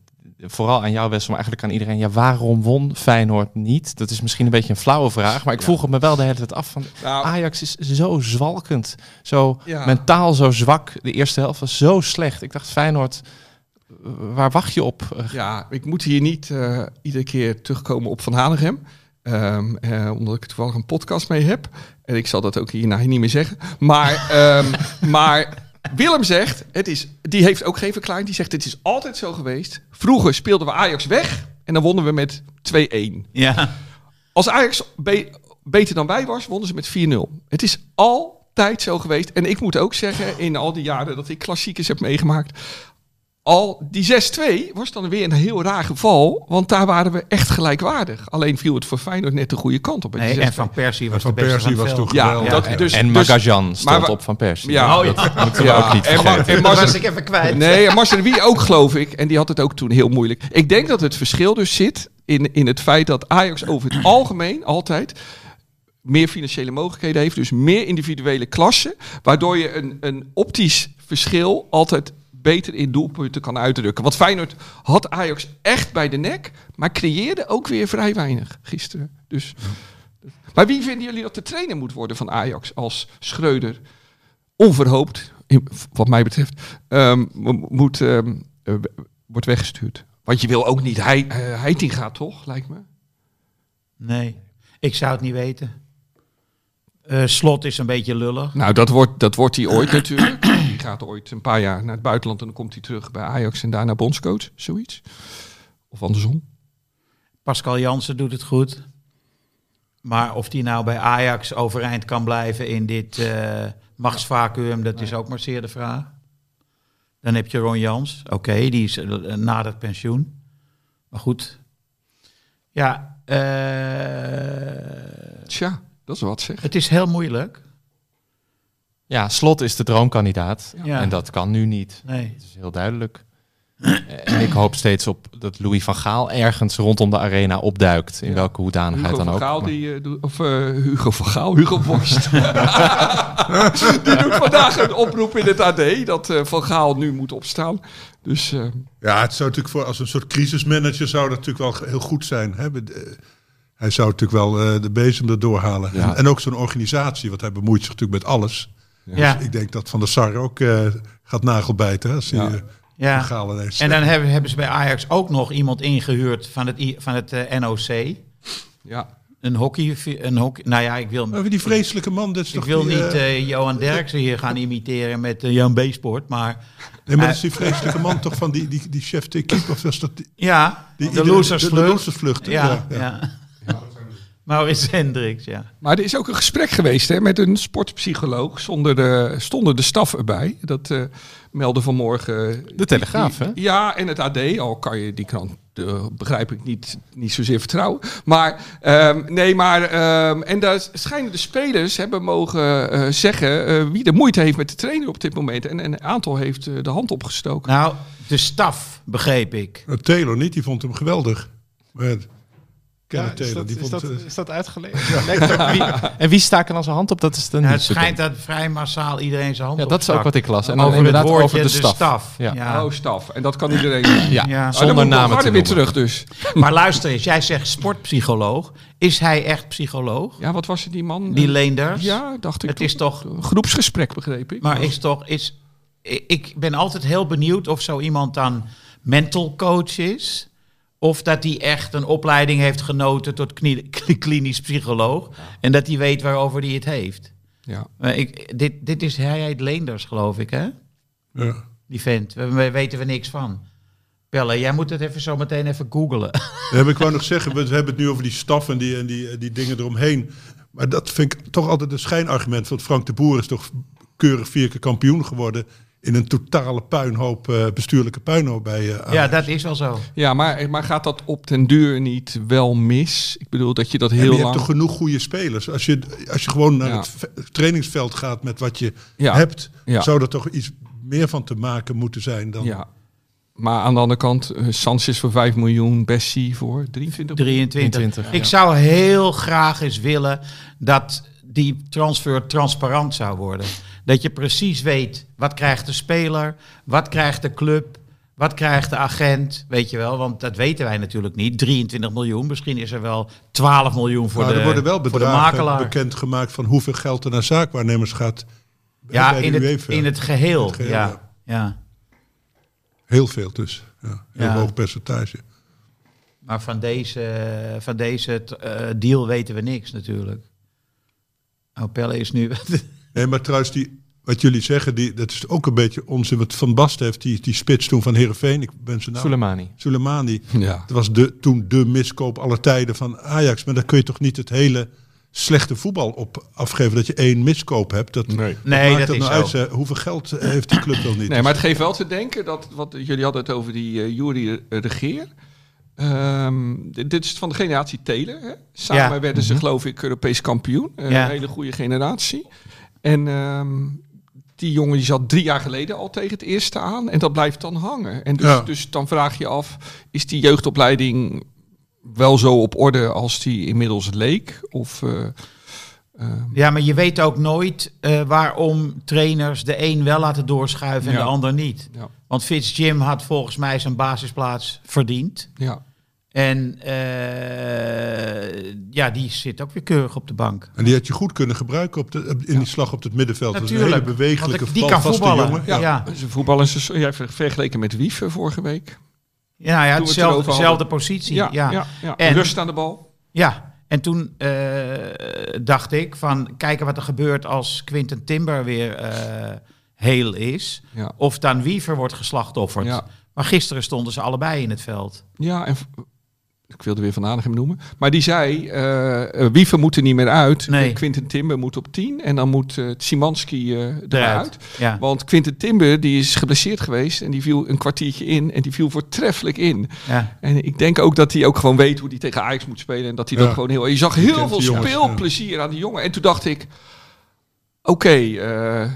vooral aan jou Wessel, maar eigenlijk aan iedereen. Ja, waarom won Feyenoord niet? Dat is misschien een beetje een flauwe vraag, maar ik vroeg het me wel de hele tijd af van... nou, Ajax is zo zwalkend, zo Ja. mentaal zo zwak. De eerste helft was zo slecht. Ik dacht, Feyenoord, waar wacht je op? Eh, ja, ik moet hier niet eh, iedere keer terugkomen op Van Hanegem. Ehm, eh, omdat ik er toevallig een podcast mee heb. En ik zal dat ook hierna niet meer zeggen. Maar, ehm, maar Willem zegt, het is, die heeft ook geen verklaring. Die zegt, het is altijd zo geweest. Vroeger speelden we Ajax weg. En dan wonnen we met 2-1. Ja. Als Ajax be- beter dan wij was, wonnen ze met 4-0. Het is altijd zo geweest. En ik moet ook zeggen, in al die jaren dat ik klassiekers heb meegemaakt... Al die 6-2 was dan weer een heel raar geval. Want daar waren we echt gelijkwaardig. Alleen viel het voor Feyenoord net de goede kant op. Nee, en 6-2. Van Persie was Van de beste Persie van het was toch Ja, geweldig. dat, dus, en dus- Magajan stond we- op Van Persie. Ja, dat dat- moeten we ja, ook niet en vergeten. en Marcel- was ik even kwijt. Nee, en Marcel Wie ook, geloof ik. En die had het ook toen heel moeilijk. Ik denk dat het verschil dus zit in, in het feit dat Ajax over het algemeen altijd meer financiële mogelijkheden heeft. Dus meer individuele klassen. Waardoor je een, een optisch verschil altijd beter in doelpunten kan uitdrukken. Want Feyenoord had Ajax echt bij de nek. Maar creëerde ook weer vrij weinig gisteren. Dus... Maar wie vinden jullie dat de trainer moet worden van Ajax als Schreuder onverhoopt, wat mij betreft, ehm, mo- moet, ehm, eh, wordt weggestuurd? Want je wil ook niet hij, eh, Heitinga, toch, lijkt me? Nee, ik zou het niet weten. Eh, Slot is een beetje lullig. Nou, dat wordt, dat wordt hij ooit natuurlijk. Gaat ooit een paar jaar naar het buitenland en dan komt hij terug bij Ajax en daarna bondscoach, zoiets. Of andersom. Pascal Jansen doet het goed. Maar of die nou bij Ajax overeind kan blijven in dit eh machtsvacuum, dat is ook maar zeer de vraag. Dan heb je Ron Jans. Oké, die is eh, na het pensioen. Maar goed. Ja, eh, Tja, dat is wat zeg. het is heel moeilijk. Ja, Slot is de droomkandidaat. Ja. En dat kan nu niet. Nee. Dat is heel duidelijk. En ik hoop steeds op dat Louis van Gaal ergens rondom de arena opduikt. In welke hoedanigheid Hugo dan van ook. Gaal, die, eh, of eh, Hugo van Gaal, Hugo Borst. die doet vandaag een oproep in het AD dat eh, Van Gaal nu moet opstaan. Dus eh, Ja, het zou natuurlijk voor als een soort crisismanager zou dat natuurlijk wel heel goed zijn. Hè? Eh, Hij zou natuurlijk wel eh, de bezem erdoor halen. Ja. En, en ook zo'n organisatie, want hij bemoeit zich natuurlijk met alles. Ja. Dus ik denk dat Van der Sar ook eh, gaat nagelbijten. hè, Als hij Ja. eh, Ja. En dan hebben, hebben ze bij Ajax ook nog iemand ingehuurd van het, I- van het eh, NOC. ja. Een hockey, een hockey. Nou ja, ik wil, Over die vreselijke man, dat is ik toch wil die, niet eh, eh, Johan Derksen hier gaan imiteren met eh, Jan B-sport. Maar nee, maar dat is die vreselijke man toch van die, die, die chef d'équipe of was dat die, ja, die de iedereen- losersvlucht. De, de? Ja, ja. Maurits Hendricks, ja. Maar er is ook een gesprek geweest hè, met een sportpsycholoog. Zonder de, stonden de staf erbij. Dat eh meldde vanmorgen. De Telegraaf, hè? Ja, en het AD. Al kan je die krant, eh, begrijp ik, niet, niet zozeer vertrouwen. Maar, ehm, nee, maar. ehm, en daar schijnen de spelers hebben mogen eh, zeggen. eh, wie de moeite heeft met de trainer op dit moment. En, en een aantal heeft eh, de hand opgestoken. Nou, de staf, begreep ik. Uh, Taylor niet, die vond hem geweldig. Maar, Kenneth is, Taylor, dat, die is, dat, eh, is dat uitgelegen? Lijkt ook wie, en wie staken dan zijn hand op? Dat is dan niet het schijnt dat vrij massaal iedereen zijn hand Ja, dat is ook wat ik las. En dan over inderdaad het woordje over de staf. Ja. Ja. Oh, staf. En dat kan iedereen. Ja, Ja. Oh, zonder nog namen te weer terug dus. Maar luister eens, jij zegt sportpsycholoog. Is hij echt psycholoog? Ja, wat was het die man? Die Leenders? Ja, dacht ik. Het is toch... Groepsgesprek, begreep ik. Maar is toch... Is, ik ben altijd heel benieuwd of zo iemand dan mental coach is. Of dat hij echt een opleiding heeft genoten tot klinisch psycholoog. En dat hij weet waarover hij het heeft. Ja. Maar ik, dit, dit is, hij heet Leenders, geloof ik, hè? ja. Die vent. Daar we- weten we niks van. Pelle, jij moet het even zo meteen even googlen. Ja, ik wou nog zeggen, we hebben het nu over die staf en die, en die, die dingen eromheen. Maar dat vind ik toch altijd een schijnargument. Want Frank de Boer is toch keurig vier keer kampioen geworden. In een totale puinhoop, eh, bestuurlijke puinhoop bij eh, Ja, dat is wel zo. Ja, maar, maar gaat dat op den duur niet wel mis? Ik bedoel dat je dat En heel je hebt lang... toch genoeg goede spelers. Als je, als je gewoon naar Ja. het ve- trainingsveld gaat met wat je Ja. hebt, Ja. zou er toch iets meer van te maken moeten zijn dan. Ja. Maar aan de andere kant, eh, Sanchez voor 5 miljoen, Bessie voor 23 miljoen. 23. 23, Ik zou heel graag eens willen dat die transfer transparant zou worden. Dat je precies weet, wat krijgt de speler, wat krijgt de club, wat krijgt de agent, weet je wel. Want dat weten wij natuurlijk niet. 23 miljoen, misschien is er wel 12 miljoen voor, Nou, de, er worden wel voor de bedragen makelaar. bekendgemaakt van hoeveel geld er naar zaakwaarnemers gaat. Ja, in het, in het geheel. In het geheel, ja. ja. Ja. Heel veel dus. Ja, heel Ja. hoog percentage. Maar van deze, van deze eh, deal weten we niks natuurlijk. Oh, Pelle is nu... Nee, maar trouwens, die, wat jullie zeggen, die, dat is ook een beetje onzin. Wat Van Basten heeft, die, die spits toen van Heerenveen. Ik ben zijn naam. Soleimani. Soleimani. Ja. Dat was de, toen de miskoop aller tijden van Ajax. Maar daar kun je toch niet het hele slechte voetbal op afgeven. Dat je één miskoop hebt. Dat, Nee. Nee, maakt dat is nou zo. uit? zeg? Hoeveel geld eh, heeft die club wel niet? Nee, maar het geeft wel te denken dat, wat jullie hadden het over die uh, Jury Regeer. Ehm, dit dit is van de generatie Taylor. Hè? Samen Ja. werden ze geloof ik Europees kampioen. Een Ja. hele goede generatie. En ehm, die jongen die zat drie jaar geleden al tegen het eerste aan. En dat blijft dan hangen. En dus, Ja. dus dan vraag je af, is die jeugdopleiding wel zo op orde als die inmiddels leek? Of... eh, ehm, Ja, maar je weet ook nooit eh, waarom trainers de een wel laten doorschuiven en Ja. de ander niet. ja, Want Fitz Jim had volgens mij zijn basisplaats verdiend. ja. En eh, ja, die zit ook weer keurig op de bank. En die had je goed kunnen gebruiken op de, in die slag op het middenveld. Dat is een Natuurlijk, hele bewegelijke, want die kan voetballen. jongen. Ja. Ja, Ze voetballen ze ja, ver- vergeleken met Wief eh, vorige week. Ja, ja het hetzelfde, dezelfde positie. Ja, Ja, ja. ja, En- Rust aan de bal. Ja, en toen eh, dacht ik van kijken wat er gebeurt als Quinten Timber weer eh, heel is. Ja. Of dan Wiever wordt geslachtofferd. Ja. Maar gisteren stonden ze allebei in het veld. Ja, en ik wilde weer Van Aanigem noemen. Maar die zei, eh uh, Wiever moet er niet meer uit. Nee. Quinten Timber moet op 10. En dan moet eh Simanski eh eruit. Eruit. Ja. Want Quinten Timber die is geblesseerd geweest. En die viel een kwartiertje in. En die viel voortreffelijk in. Ja. En ik denk ook dat hij ook gewoon weet hoe hij tegen Ajax moet spelen. En dat hij Ja. dat gewoon heel... Je zag heel veel jongens, speelplezier aan die jongen. En toen dacht ik... Oké, eh,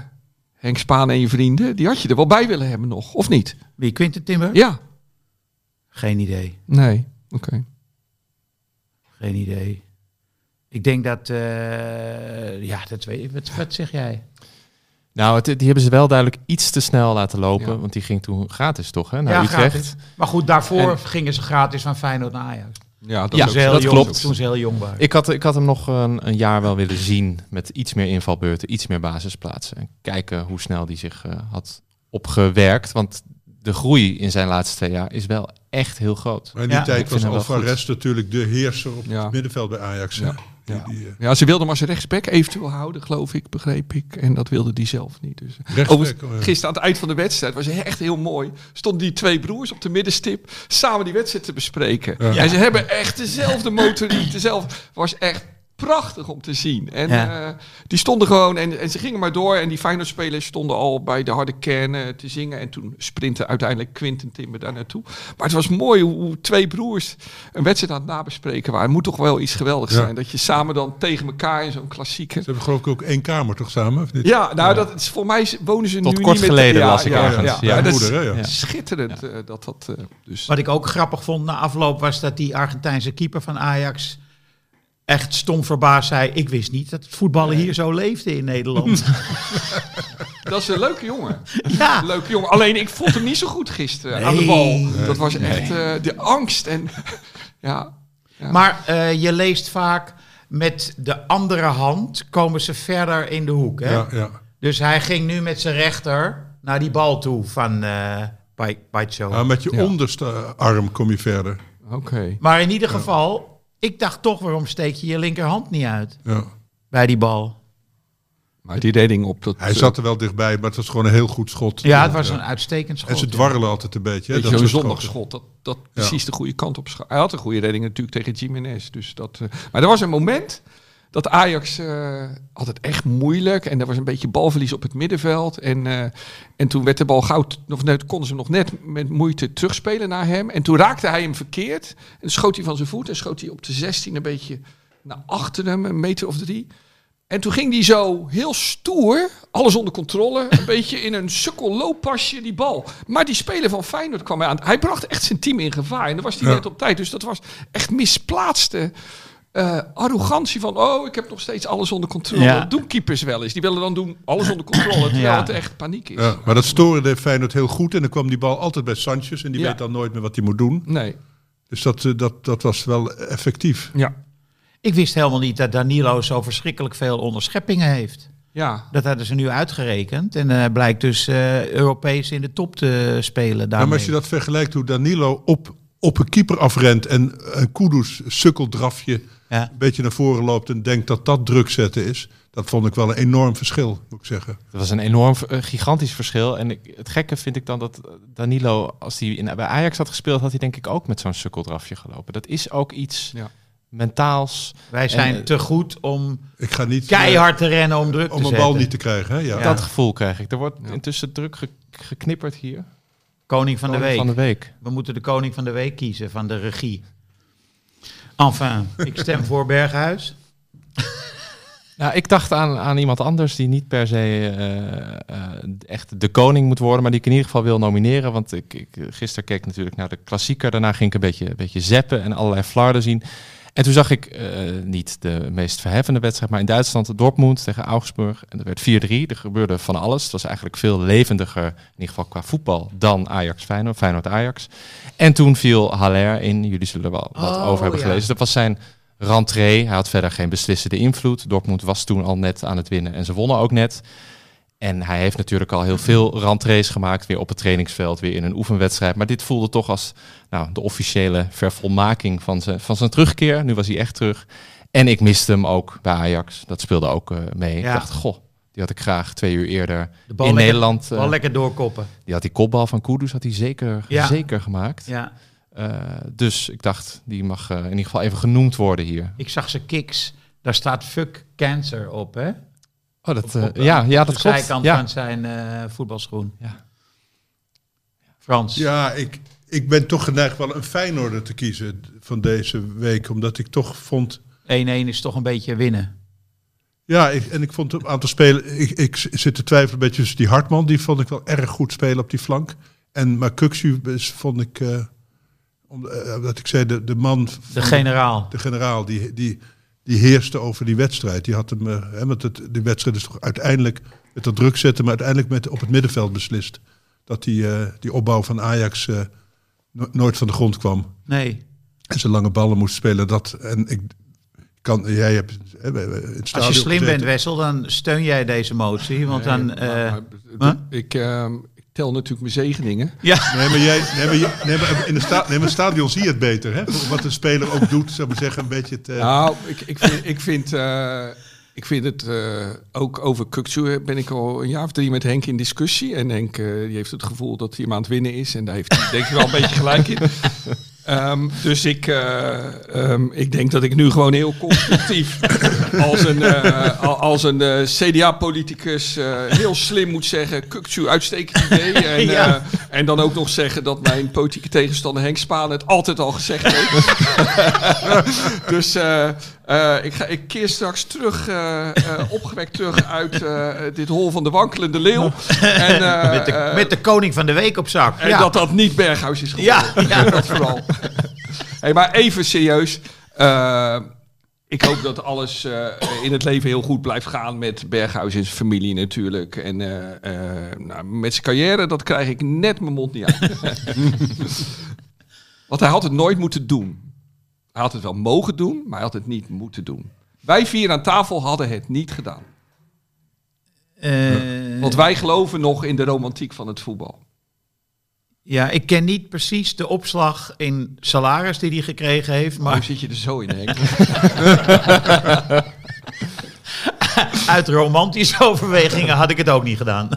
Henk Spaan en je vrienden... Die had je er wel bij willen hebben nog. Of niet? Wie, Quinten Timber? Ja. Geen idee. Nee. Oké. Geen idee. Ik denk dat... eh, ja, dat weet ik. Wat, wat zeg jij? Nou, het, die hebben ze wel duidelijk iets te snel laten lopen. Ja. Want die ging toen gratis toch, hè? Naar Ja, Utrecht. gratis. Maar goed, daarvoor En- gingen ze gratis van Feyenoord naar Ajax. Ja, dat Ja, is Toen ze heel dat jong, klopt. Toen ze heel jong waren. Ik had, ik had hem nog een, een jaar wel willen zien met iets meer invalbeurten, iets meer basisplaatsen. En kijken hoe snel die zich eh, had opgewerkt. Want de groei in zijn laatste twee jaar is wel echt heel groot. Maar in die Ja, tijd was Alvarez natuurlijk de heerser op Ja. het middenveld bij Ajax. Ja. Die- Ja. die, eh, Ja, ze wilden hem als rechtsback eventueel houden, geloof ik, begreep ik. En dat wilde die zelf niet. Dus. Rechtsback, Overigens, oh ja. gisteren aan het eind van de wedstrijd was echt heel mooi. Stonden die twee broers op de middenstip samen die wedstrijd te bespreken. Ja. En ze hebben echt dezelfde motoriek, dezelfde. Was echt prachtig om te zien. En Ja. eh, die stonden gewoon en, en ze gingen maar door. En die Feyenoord-spelers stonden al bij de harde kern te zingen. En toen sprintte uiteindelijk Quinten Timber daar naartoe. Maar het was mooi hoe, hoe twee broers een wedstrijd aan het nabespreken waren. Het moet toch wel iets geweldigs Ja. zijn. Dat je samen dan tegen elkaar in zo'n klassieker... Ze hebben geloof ik ook één kamer toch samen? Of niet? Ja, nou, Dat is, voor mij wonen ze Tot nu kort niet meer... geleden ja, las ik ja, ergens, Ja, ja. ja, dat is Moeder, schitterend eh, dat dat... eh, dus. Wat ik ook grappig vond na afloop was dat die Argentijnse keeper van Ajax echt stom verbaasd zei: Ik wist niet dat het voetballen hier zo leefde in Nederland. Dat is een leuke jongen. ja, Leuke jongen. Alleen ik vond hem niet zo goed gisteren aan de bal. Dat was echt eh, de angst en... ja, maar eh, je leest vaak met de andere hand komen ze verder in de hoek. Hè? Ja, ja. Dus hij ging nu met zijn rechter naar die bal toe van eh Pacho. Maar met je Ja. onderste arm kom je verder. oké. Maar in ieder geval, ik dacht toch, waarom steek je je linkerhand niet uit Ja. bij die bal? Maar die redding op dat... Hij zat er wel dichtbij, maar het was gewoon een heel goed schot. Ja, het was een uitstekend schot. En ze ja. dwarrelen altijd een beetje. hè, dat zo'n soort zondagschot, dat, dat precies de goede kant op Hij had een goede redding natuurlijk tegen Jiménez. Dus dat, eh, maar er was een moment dat Ajax eh had het echt moeilijk. En er was een beetje balverlies op het middenveld. En, eh, en toen werd de bal t- of nee, konden ze nog net met moeite terugspelen naar hem. En toen raakte hij hem verkeerd. En schoot hij van zijn voet en schoot hij op de 16 een beetje naar achter hem, een meter of drie. En toen ging hij zo heel stoer, alles onder controle, een beetje in een sukkel looppasje die bal. Maar die speler van Feyenoord kwam aan. Hij bracht echt zijn team in gevaar en dan was hij Ja. net op tijd. Dus dat was echt misplaatste eh, arrogantie van, oh, ik heb nog steeds alles onder controle. Ja. Dat doen keepers wel eens. Die willen dan doen alles onder controle, terwijl Ja. het echt paniek is. Ja, maar dat stoorde Feyenoord heel goed. En dan kwam die bal altijd bij Sanchez. En die Ja. weet dan nooit meer wat hij moet doen. Nee. Dus dat, eh, dat, dat was wel effectief. Ja. Ik wist helemaal niet dat Danilo zo verschrikkelijk veel onderscheppingen heeft. Ja. Dat hadden ze nu uitgerekend. En hij blijkt dus eh, Europees in de top te spelen Ja, daarmee. maar als je dat vergelijkt hoe Danilo op, op een keeper afrent. En een Kudus sukkeldrafje Ja. een beetje naar voren loopt. En denkt dat dat druk zetten is. Dat vond ik wel een enorm verschil, moet ik zeggen. Dat was een enorm, eh, gigantisch verschil. En ik, het gekke vind ik dan dat Danilo, als hij in, bij Ajax had gespeeld, had hij denk ik ook met zo'n sukkeldrafje gelopen. Dat is ook iets Ja. mentaals. Wij zijn En, eh, te goed om Ik ga niet... eh, keihard te rennen om druk om te een zetten. bal niet te krijgen, hè? Ja. Ja. Dat gevoel krijg ik. Er wordt Ja. intussen druk ge- geknipperd hier. Koning van de week. Van de week. We moeten de koning van de week kiezen van de regie. Enfin, ik stem voor Berghuis. Nou, ik dacht aan, aan iemand anders die niet per se eh, eh, echt de koning moet worden, maar die ik in ieder geval wil nomineren. Want ik, ik gisteren keek natuurlijk naar de klassieker. Daarna ging ik een beetje, een beetje zappen en allerlei flarden zien. En toen zag ik eh, niet de meest verheffende wedstrijd, maar in Duitsland Dortmund tegen Augsburg. En er werd 4-3. Er gebeurde van alles. Het was eigenlijk veel levendiger, in ieder geval qua voetbal, dan Ajax-Feyenoord, Feyenoord-Ajax. En toen viel Haller in. Jullie zullen er wel wat Oh, over hebben ja. gelezen. Dat was zijn rentree. Hij had verder geen beslissende invloed. Dortmund was toen al net aan het winnen en ze wonnen ook net. En hij heeft natuurlijk al heel veel rentrees gemaakt, weer op het trainingsveld, weer in een oefenwedstrijd. Maar dit voelde toch als nou, de officiële vervolmaking van zijn, van zijn terugkeer. Nu was hij echt terug. En ik miste hem ook bij Ajax. Dat speelde ook eh, mee. Ja. Ik dacht, goh, die had ik graag twee uur eerder De bal in lekker- Nederland. Wel lekker doorkoppen. die had die kopbal van Kudus had hij zeker, Ja. zeker gemaakt. Ja. Eh, dus ik dacht, die mag in ieder geval even genoemd worden hier. Ik zag zijn kicks. Daar staat fuck cancer op, hè? Oh, dat, Op- eh, op, ja, ja, op dat de klopt. zijkant Ja. van zijn eh, voetbalschoen. Ja. Frans. Ja, ik, ik ben toch geneigd wel een Feyenoorder te kiezen van deze week. Omdat ik toch vond... 1-1 is toch een beetje winnen. Ja, ik, en ik vond een aantal spelen... Ik, ik zit te twijfelen een beetje tussen die Hartman. Die vond ik wel erg goed spelen op die flank. En maar vond ik... eh om, eh, dat ik zei, de, de man... De generaal. de generaal, die, die, die heerste over die wedstrijd. Die had hem, eh, hè, want het, die wedstrijd is toch uiteindelijk met dat druk zetten, maar uiteindelijk met, op het middenveld beslist. Dat die, eh, die opbouw van Ajax eh, no- nooit van de grond kwam. Nee. En ze lange ballen moest spelen. Dat, en ik kan, jij hebt hè, in het Als je slim gezeten. bent, Wessel, dan steun jij deze motie. Want dan... Nee, eh, maar- huh? ik, ehm, ik tel natuurlijk mijn zegeningen. ja. Nee, maar, jij, nee, maar, je- nee, maar in, de sta, nee, maar in het stadion zie je het beter. Hè? Wat een speler ook doet, zou ik maar zeggen, een beetje het... eh, Nou, ik, ik vind, ik vind, eh, ik vind het eh, ook over Kukcu ben ik al een jaar of drie met Henk in discussie. En Henk eh, die heeft het gevoel dat hij hem aan het winnen is. En daar heeft hij denk ik wel een beetje gelijk in. Ehm, dus ik, eh, ehm, ik denk dat ik nu gewoon heel constructief als een, eh, al- als een eh, CDA-politicus heel slim moet zeggen... Kukcu, uitstekend idee. En, Ja. en dan ook nog zeggen dat mijn politieke tegenstander Henk Spaan het altijd al gezegd heeft. dus eh, ik, ga, ik keer straks terug, eh, eh, opgewekt terug uit dit hol van de wankelende leeuw. En, Met de, met de koning van de week op zak. en ja. dat dat niet Berghuis is geworden. Ja, ja. dat vooral. hey, maar even serieus. Ik hoop dat alles in het leven heel goed blijft gaan met Berghuis en zijn familie natuurlijk. En nou, met zijn carrière, dat krijg ik net mijn mond niet uit. Want hij had het nooit moeten doen. Hij had het wel mogen doen, maar hij had het niet moeten doen. Wij vier aan tafel hadden het niet gedaan. Eh, Want wij geloven nog in de romantiek van het voetbal. ja, ik ken niet precies de opslag in salaris die hij gekregen heeft. Maar hoe zit je er zo in, Henk? uit romantische overwegingen had ik het ook niet gedaan.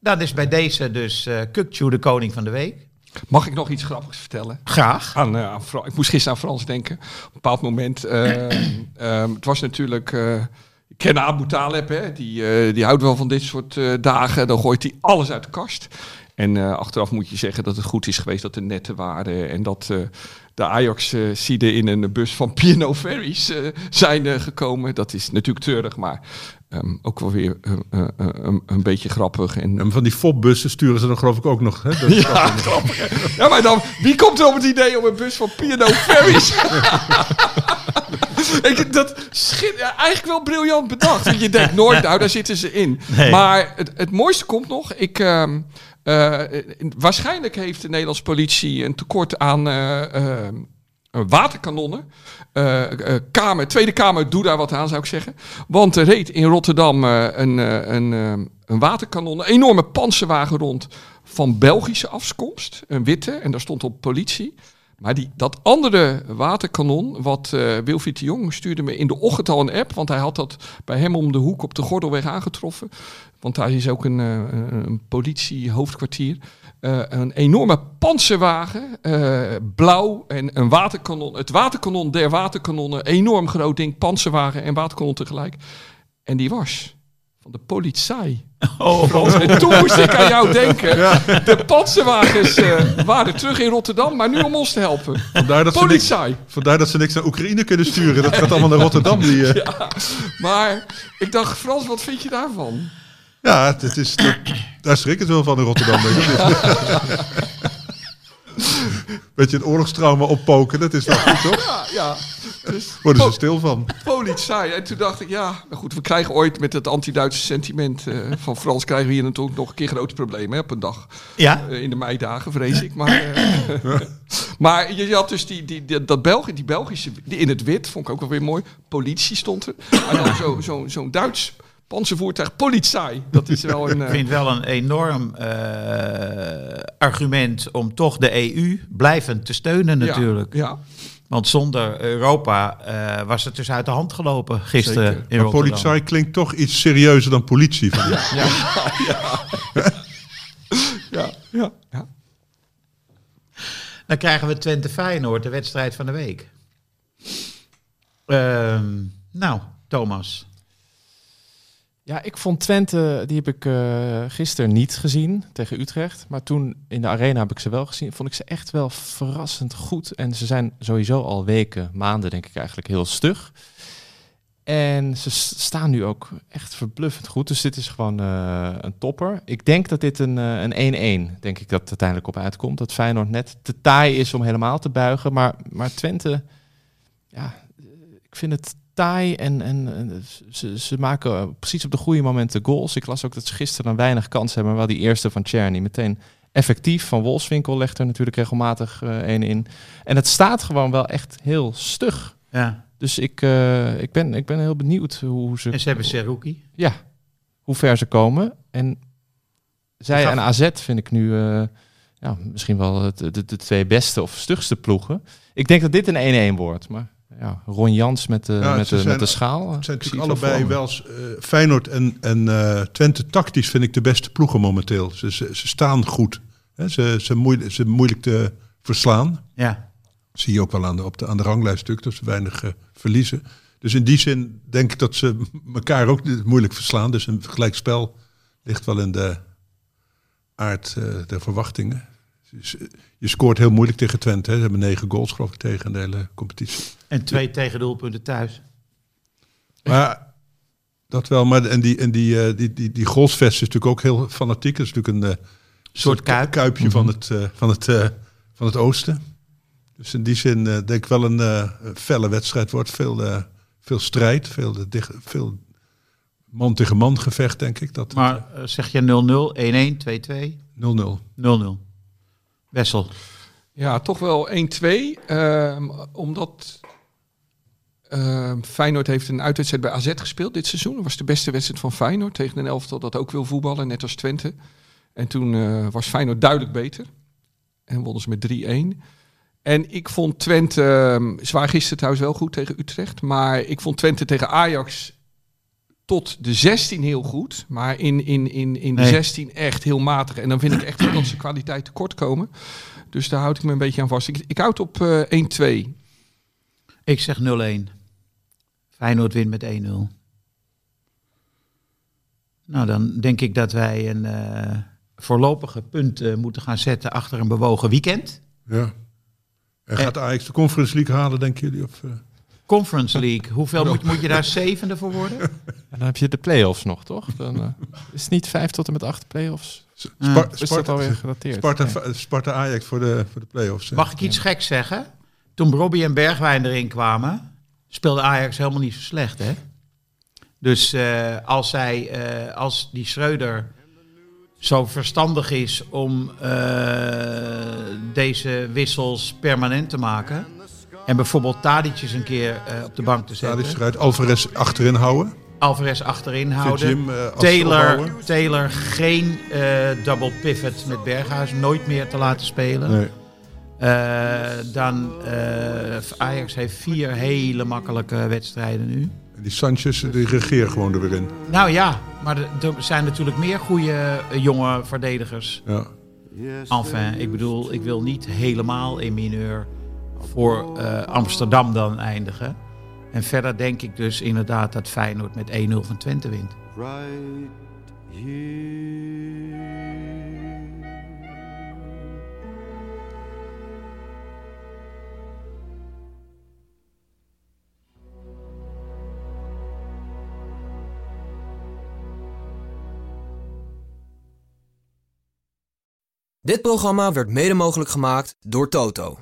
Dat is bij deze dus eh Kukcu, de koning van de week. Mag ik nog iets grappigs vertellen? Graag. Aan, eh, aan ik moest gisteren aan Frans denken. Op een bepaald moment. eh, ehm, het was natuurlijk. eh, ik ken Abu Taleb, hè? Die, die houdt wel van dit soort dagen. Dan gooit hij alles uit de kast. En achteraf moet je zeggen dat het goed is geweest dat er netten waren. En dat de Ajax-sieden in een bus van Piano Ferries zijn gekomen. Dat is natuurlijk treurig, maar ehm, ook wel weer eh, eh, eh, een, een beetje grappig. En, en van die fopbussen sturen ze dan geloof ik ook nog. Hè? Dat- ja, grappig. Ja, maar dan, wie komt er op het idee om een bus van Piano Ferries? ik, dat schit, ja, eigenlijk wel briljant bedacht. Want je denkt nooit, nou, daar zitten ze in. Nee. Maar het, het mooiste komt nog. Ik, ehm, eh, waarschijnlijk heeft de Nederlandse politie een tekort aan eh, eh, waterkanonnen. Eh, kamer, Tweede Kamer, doe daar wat aan, zou ik zeggen. Want er reed in Rotterdam eh, een, een, een waterkanon, een enorme panzerwagen rond van Belgische afkomst. Een witte, en daar stond op politie. Maar die, dat andere waterkanon, wat eh Wilfried de Jong stuurde me in de ochtend al een app. Want hij had dat bij hem om de hoek op de Gordelweg aangetroffen. Want daar is ook een, eh, een politiehoofdkwartier. Eh, een enorme panzerwagen, eh, blauw en een waterkanon. Het waterkanon der waterkanonnen, enorm groot ding, panzerwagen en waterkanon tegelijk. En die was van de politie. Oh, En toen moest ik aan jou denken. De panzerwagens eh, waren terug in Rotterdam, maar nu om ons te helpen. Vandaar dat, ze niks, Politie. vandaar dat ze niks naar Oekraïne kunnen sturen. Dat gaat allemaal naar Rotterdam. Die, eh, ja. Maar ik dacht, Frans, wat vind je daarvan? Het is, dat, daar schrik ik het wel van in Rotterdam. Denk ik. Beetje een oorlogstrauma oppoken, dat is wel goed, toch? Ja, ja. Dus Worden ze stil van. politie. En toen dacht ik, ja, nou goed, we krijgen ooit met het anti-Duitse sentiment eh, van Frans... krijgen we hier natuurlijk nog een keer grote problemen hè, op een dag. ja. Eh, in de meidagen, vrees ik. Maar, eh, maar je, je had dus die, die, die, dat België, die Belgische, die in het wit, vond ik ook wel weer mooi. Politie stond er. En dan zo- zo- zo'n Duits panzervoertuig, politie. Dat is wel een... Ik vind wel een enorm eh, argument om toch de EU blijvend te steunen ja, natuurlijk. Ja, Want zonder Europa eh, was het dus uit de hand gelopen gisteren Zeker. in Maar Rotterdam. politie klinkt toch iets serieuzer dan politie. Van die. ja, ja. ja. Dan krijgen we Twente Feyenoord, de wedstrijd van de week. Ehm, nou, Thomas. Ja, ik vond Twente, die heb ik uh, gisteren niet gezien tegen Utrecht. Maar toen in de arena heb ik ze wel gezien. Vond ik ze echt wel verrassend goed. En ze zijn sowieso al weken, maanden denk ik eigenlijk heel stug. En ze staan nu ook echt verbluffend goed. Dus dit is gewoon uh, een topper. Ik denk dat dit een een 1-1, denk ik dat het uiteindelijk op uitkomt. Dat Feyenoord net te taai is om helemaal te buigen. Maar, maar Twente, ja, ik vind het taai en, en ze, ze maken precies op de goede momenten goals. Ik las ook dat ze gisteren een weinig kans hebben, maar wel die eerste van Czerny meteen effectief. Van Wolfswinkel legt er natuurlijk regelmatig uh, een in. En het staat gewoon wel echt heel stug. Ja. Dus ik, uh, ik, ben, ik ben heel benieuwd hoe ze... En ze hebben Seruki. Ja, hoe ver ze komen. En zij gaf... en AZ vind ik nu uh, ja, misschien wel het, de, de, twee beste of stugste ploegen. Ik denk dat dit een 1-1 wordt, maar ja, Ron Jans met de, ja, met de, zijn, met de schaal. Het zijn natuurlijk allebei wel uh, Feyenoord en, en uh, Twente tactisch vind ik de beste ploegen momenteel. Ze, ze, ze staan goed. Hè? Ze, ze, moeilijk, ze moeilijk te verslaan. Ja. Zie je ook wel aan de, op de, aan de ranglijst stuk, dat ze weinig uh, verliezen. Dus in die zin denk ik dat ze elkaar ook moeilijk verslaan. Dus een gelijkspel ligt wel in de aard der verwachtingen. Je scoort heel moeilijk tegen Twente. Hè. Ze hebben negen goals geloof ik tegen de hele competitie. En twee tegen doelpunten thuis. Maar dat wel. Maar en die, en die, uh, die, die, die goalsvest is natuurlijk ook heel fanatiek. Dat is natuurlijk een uh, soort kuip. kuipje mm -hmm. van, het, uh, van, het, van het oosten. Dus in die zin denk ik wel een felle wedstrijd wordt. Veel, veel strijd, veel, dicht, veel man tegen man gevecht denk ik. Dat maar zeg je 0-0, 1-1, 2-2? 0-0. 0-0. Ja, toch wel 1-2. Um, omdat um, Feyenoord heeft een uitwedstrijd bij AZ gespeeld dit seizoen. Dat was de beste wedstrijd van Feyenoord tegen een elftal dat ook wil voetballen, net als Twente. En toen uh, was Feyenoord duidelijk beter. En wonnen ze met 3-1. En ik vond Twente, ze waren gisteren trouwens wel goed tegen Utrecht. Maar ik vond Twente tegen Ajax tot de 16 heel goed, maar in, in, in, in de nee. 16 echt heel matig. En dan vind ik echt dat ze kwaliteit tekort komen. Dus daar houd ik me een beetje aan vast. Ik, ik houd op uh, 1-2. Ik zeg 0-1. Feyenoord wint met 1-0. Nou, dan denk ik dat wij een uh, voorlopige punt uh, moeten gaan zetten achter een bewogen weekend. Ja. En gaat Ajax de Conference League halen, denken jullie? Of, uh... Conference League. Hoeveel moet, moet je daar zevende voor worden? En dan heb je de play-offs nog, toch? Dan uh, is het niet vijf tot en met acht play-offs. Spar is dat alweer gedateerd? Sparta. Sparta Ajax voor de, voor de play-offs. Mag ik iets ja. geks zeggen? Toen Robbie en Bergwijn erin kwamen, speelde Ajax helemaal niet zo slecht, hè? Dus uh, als, zij, uh, als die Schreuder zo verstandig is om deze wissels permanent te maken... En bijvoorbeeld Tadic's een keer uh, op de bank te zetten. Tadic eruit, Alvarez achterin houden. Alvarez achterin houden. Jim, uh, Taylor, Taylor geen uh, double pivot met Berghuis. Nooit meer te laten spelen. Nee. dan Ajax heeft vier hele makkelijke wedstrijden nu. Die Sanchez die regeert gewoon er weer in. Nou ja, maar er zijn natuurlijk meer goede jonge verdedigers. Ja. Enfin, ik bedoel, ik wil niet helemaal in mineur voor uh, Amsterdam dan eindigen. En verder denk ik dus inderdaad dat Feyenoord met 1-0 van Twente wint. Dit programma werd mede mogelijk gemaakt door Toto.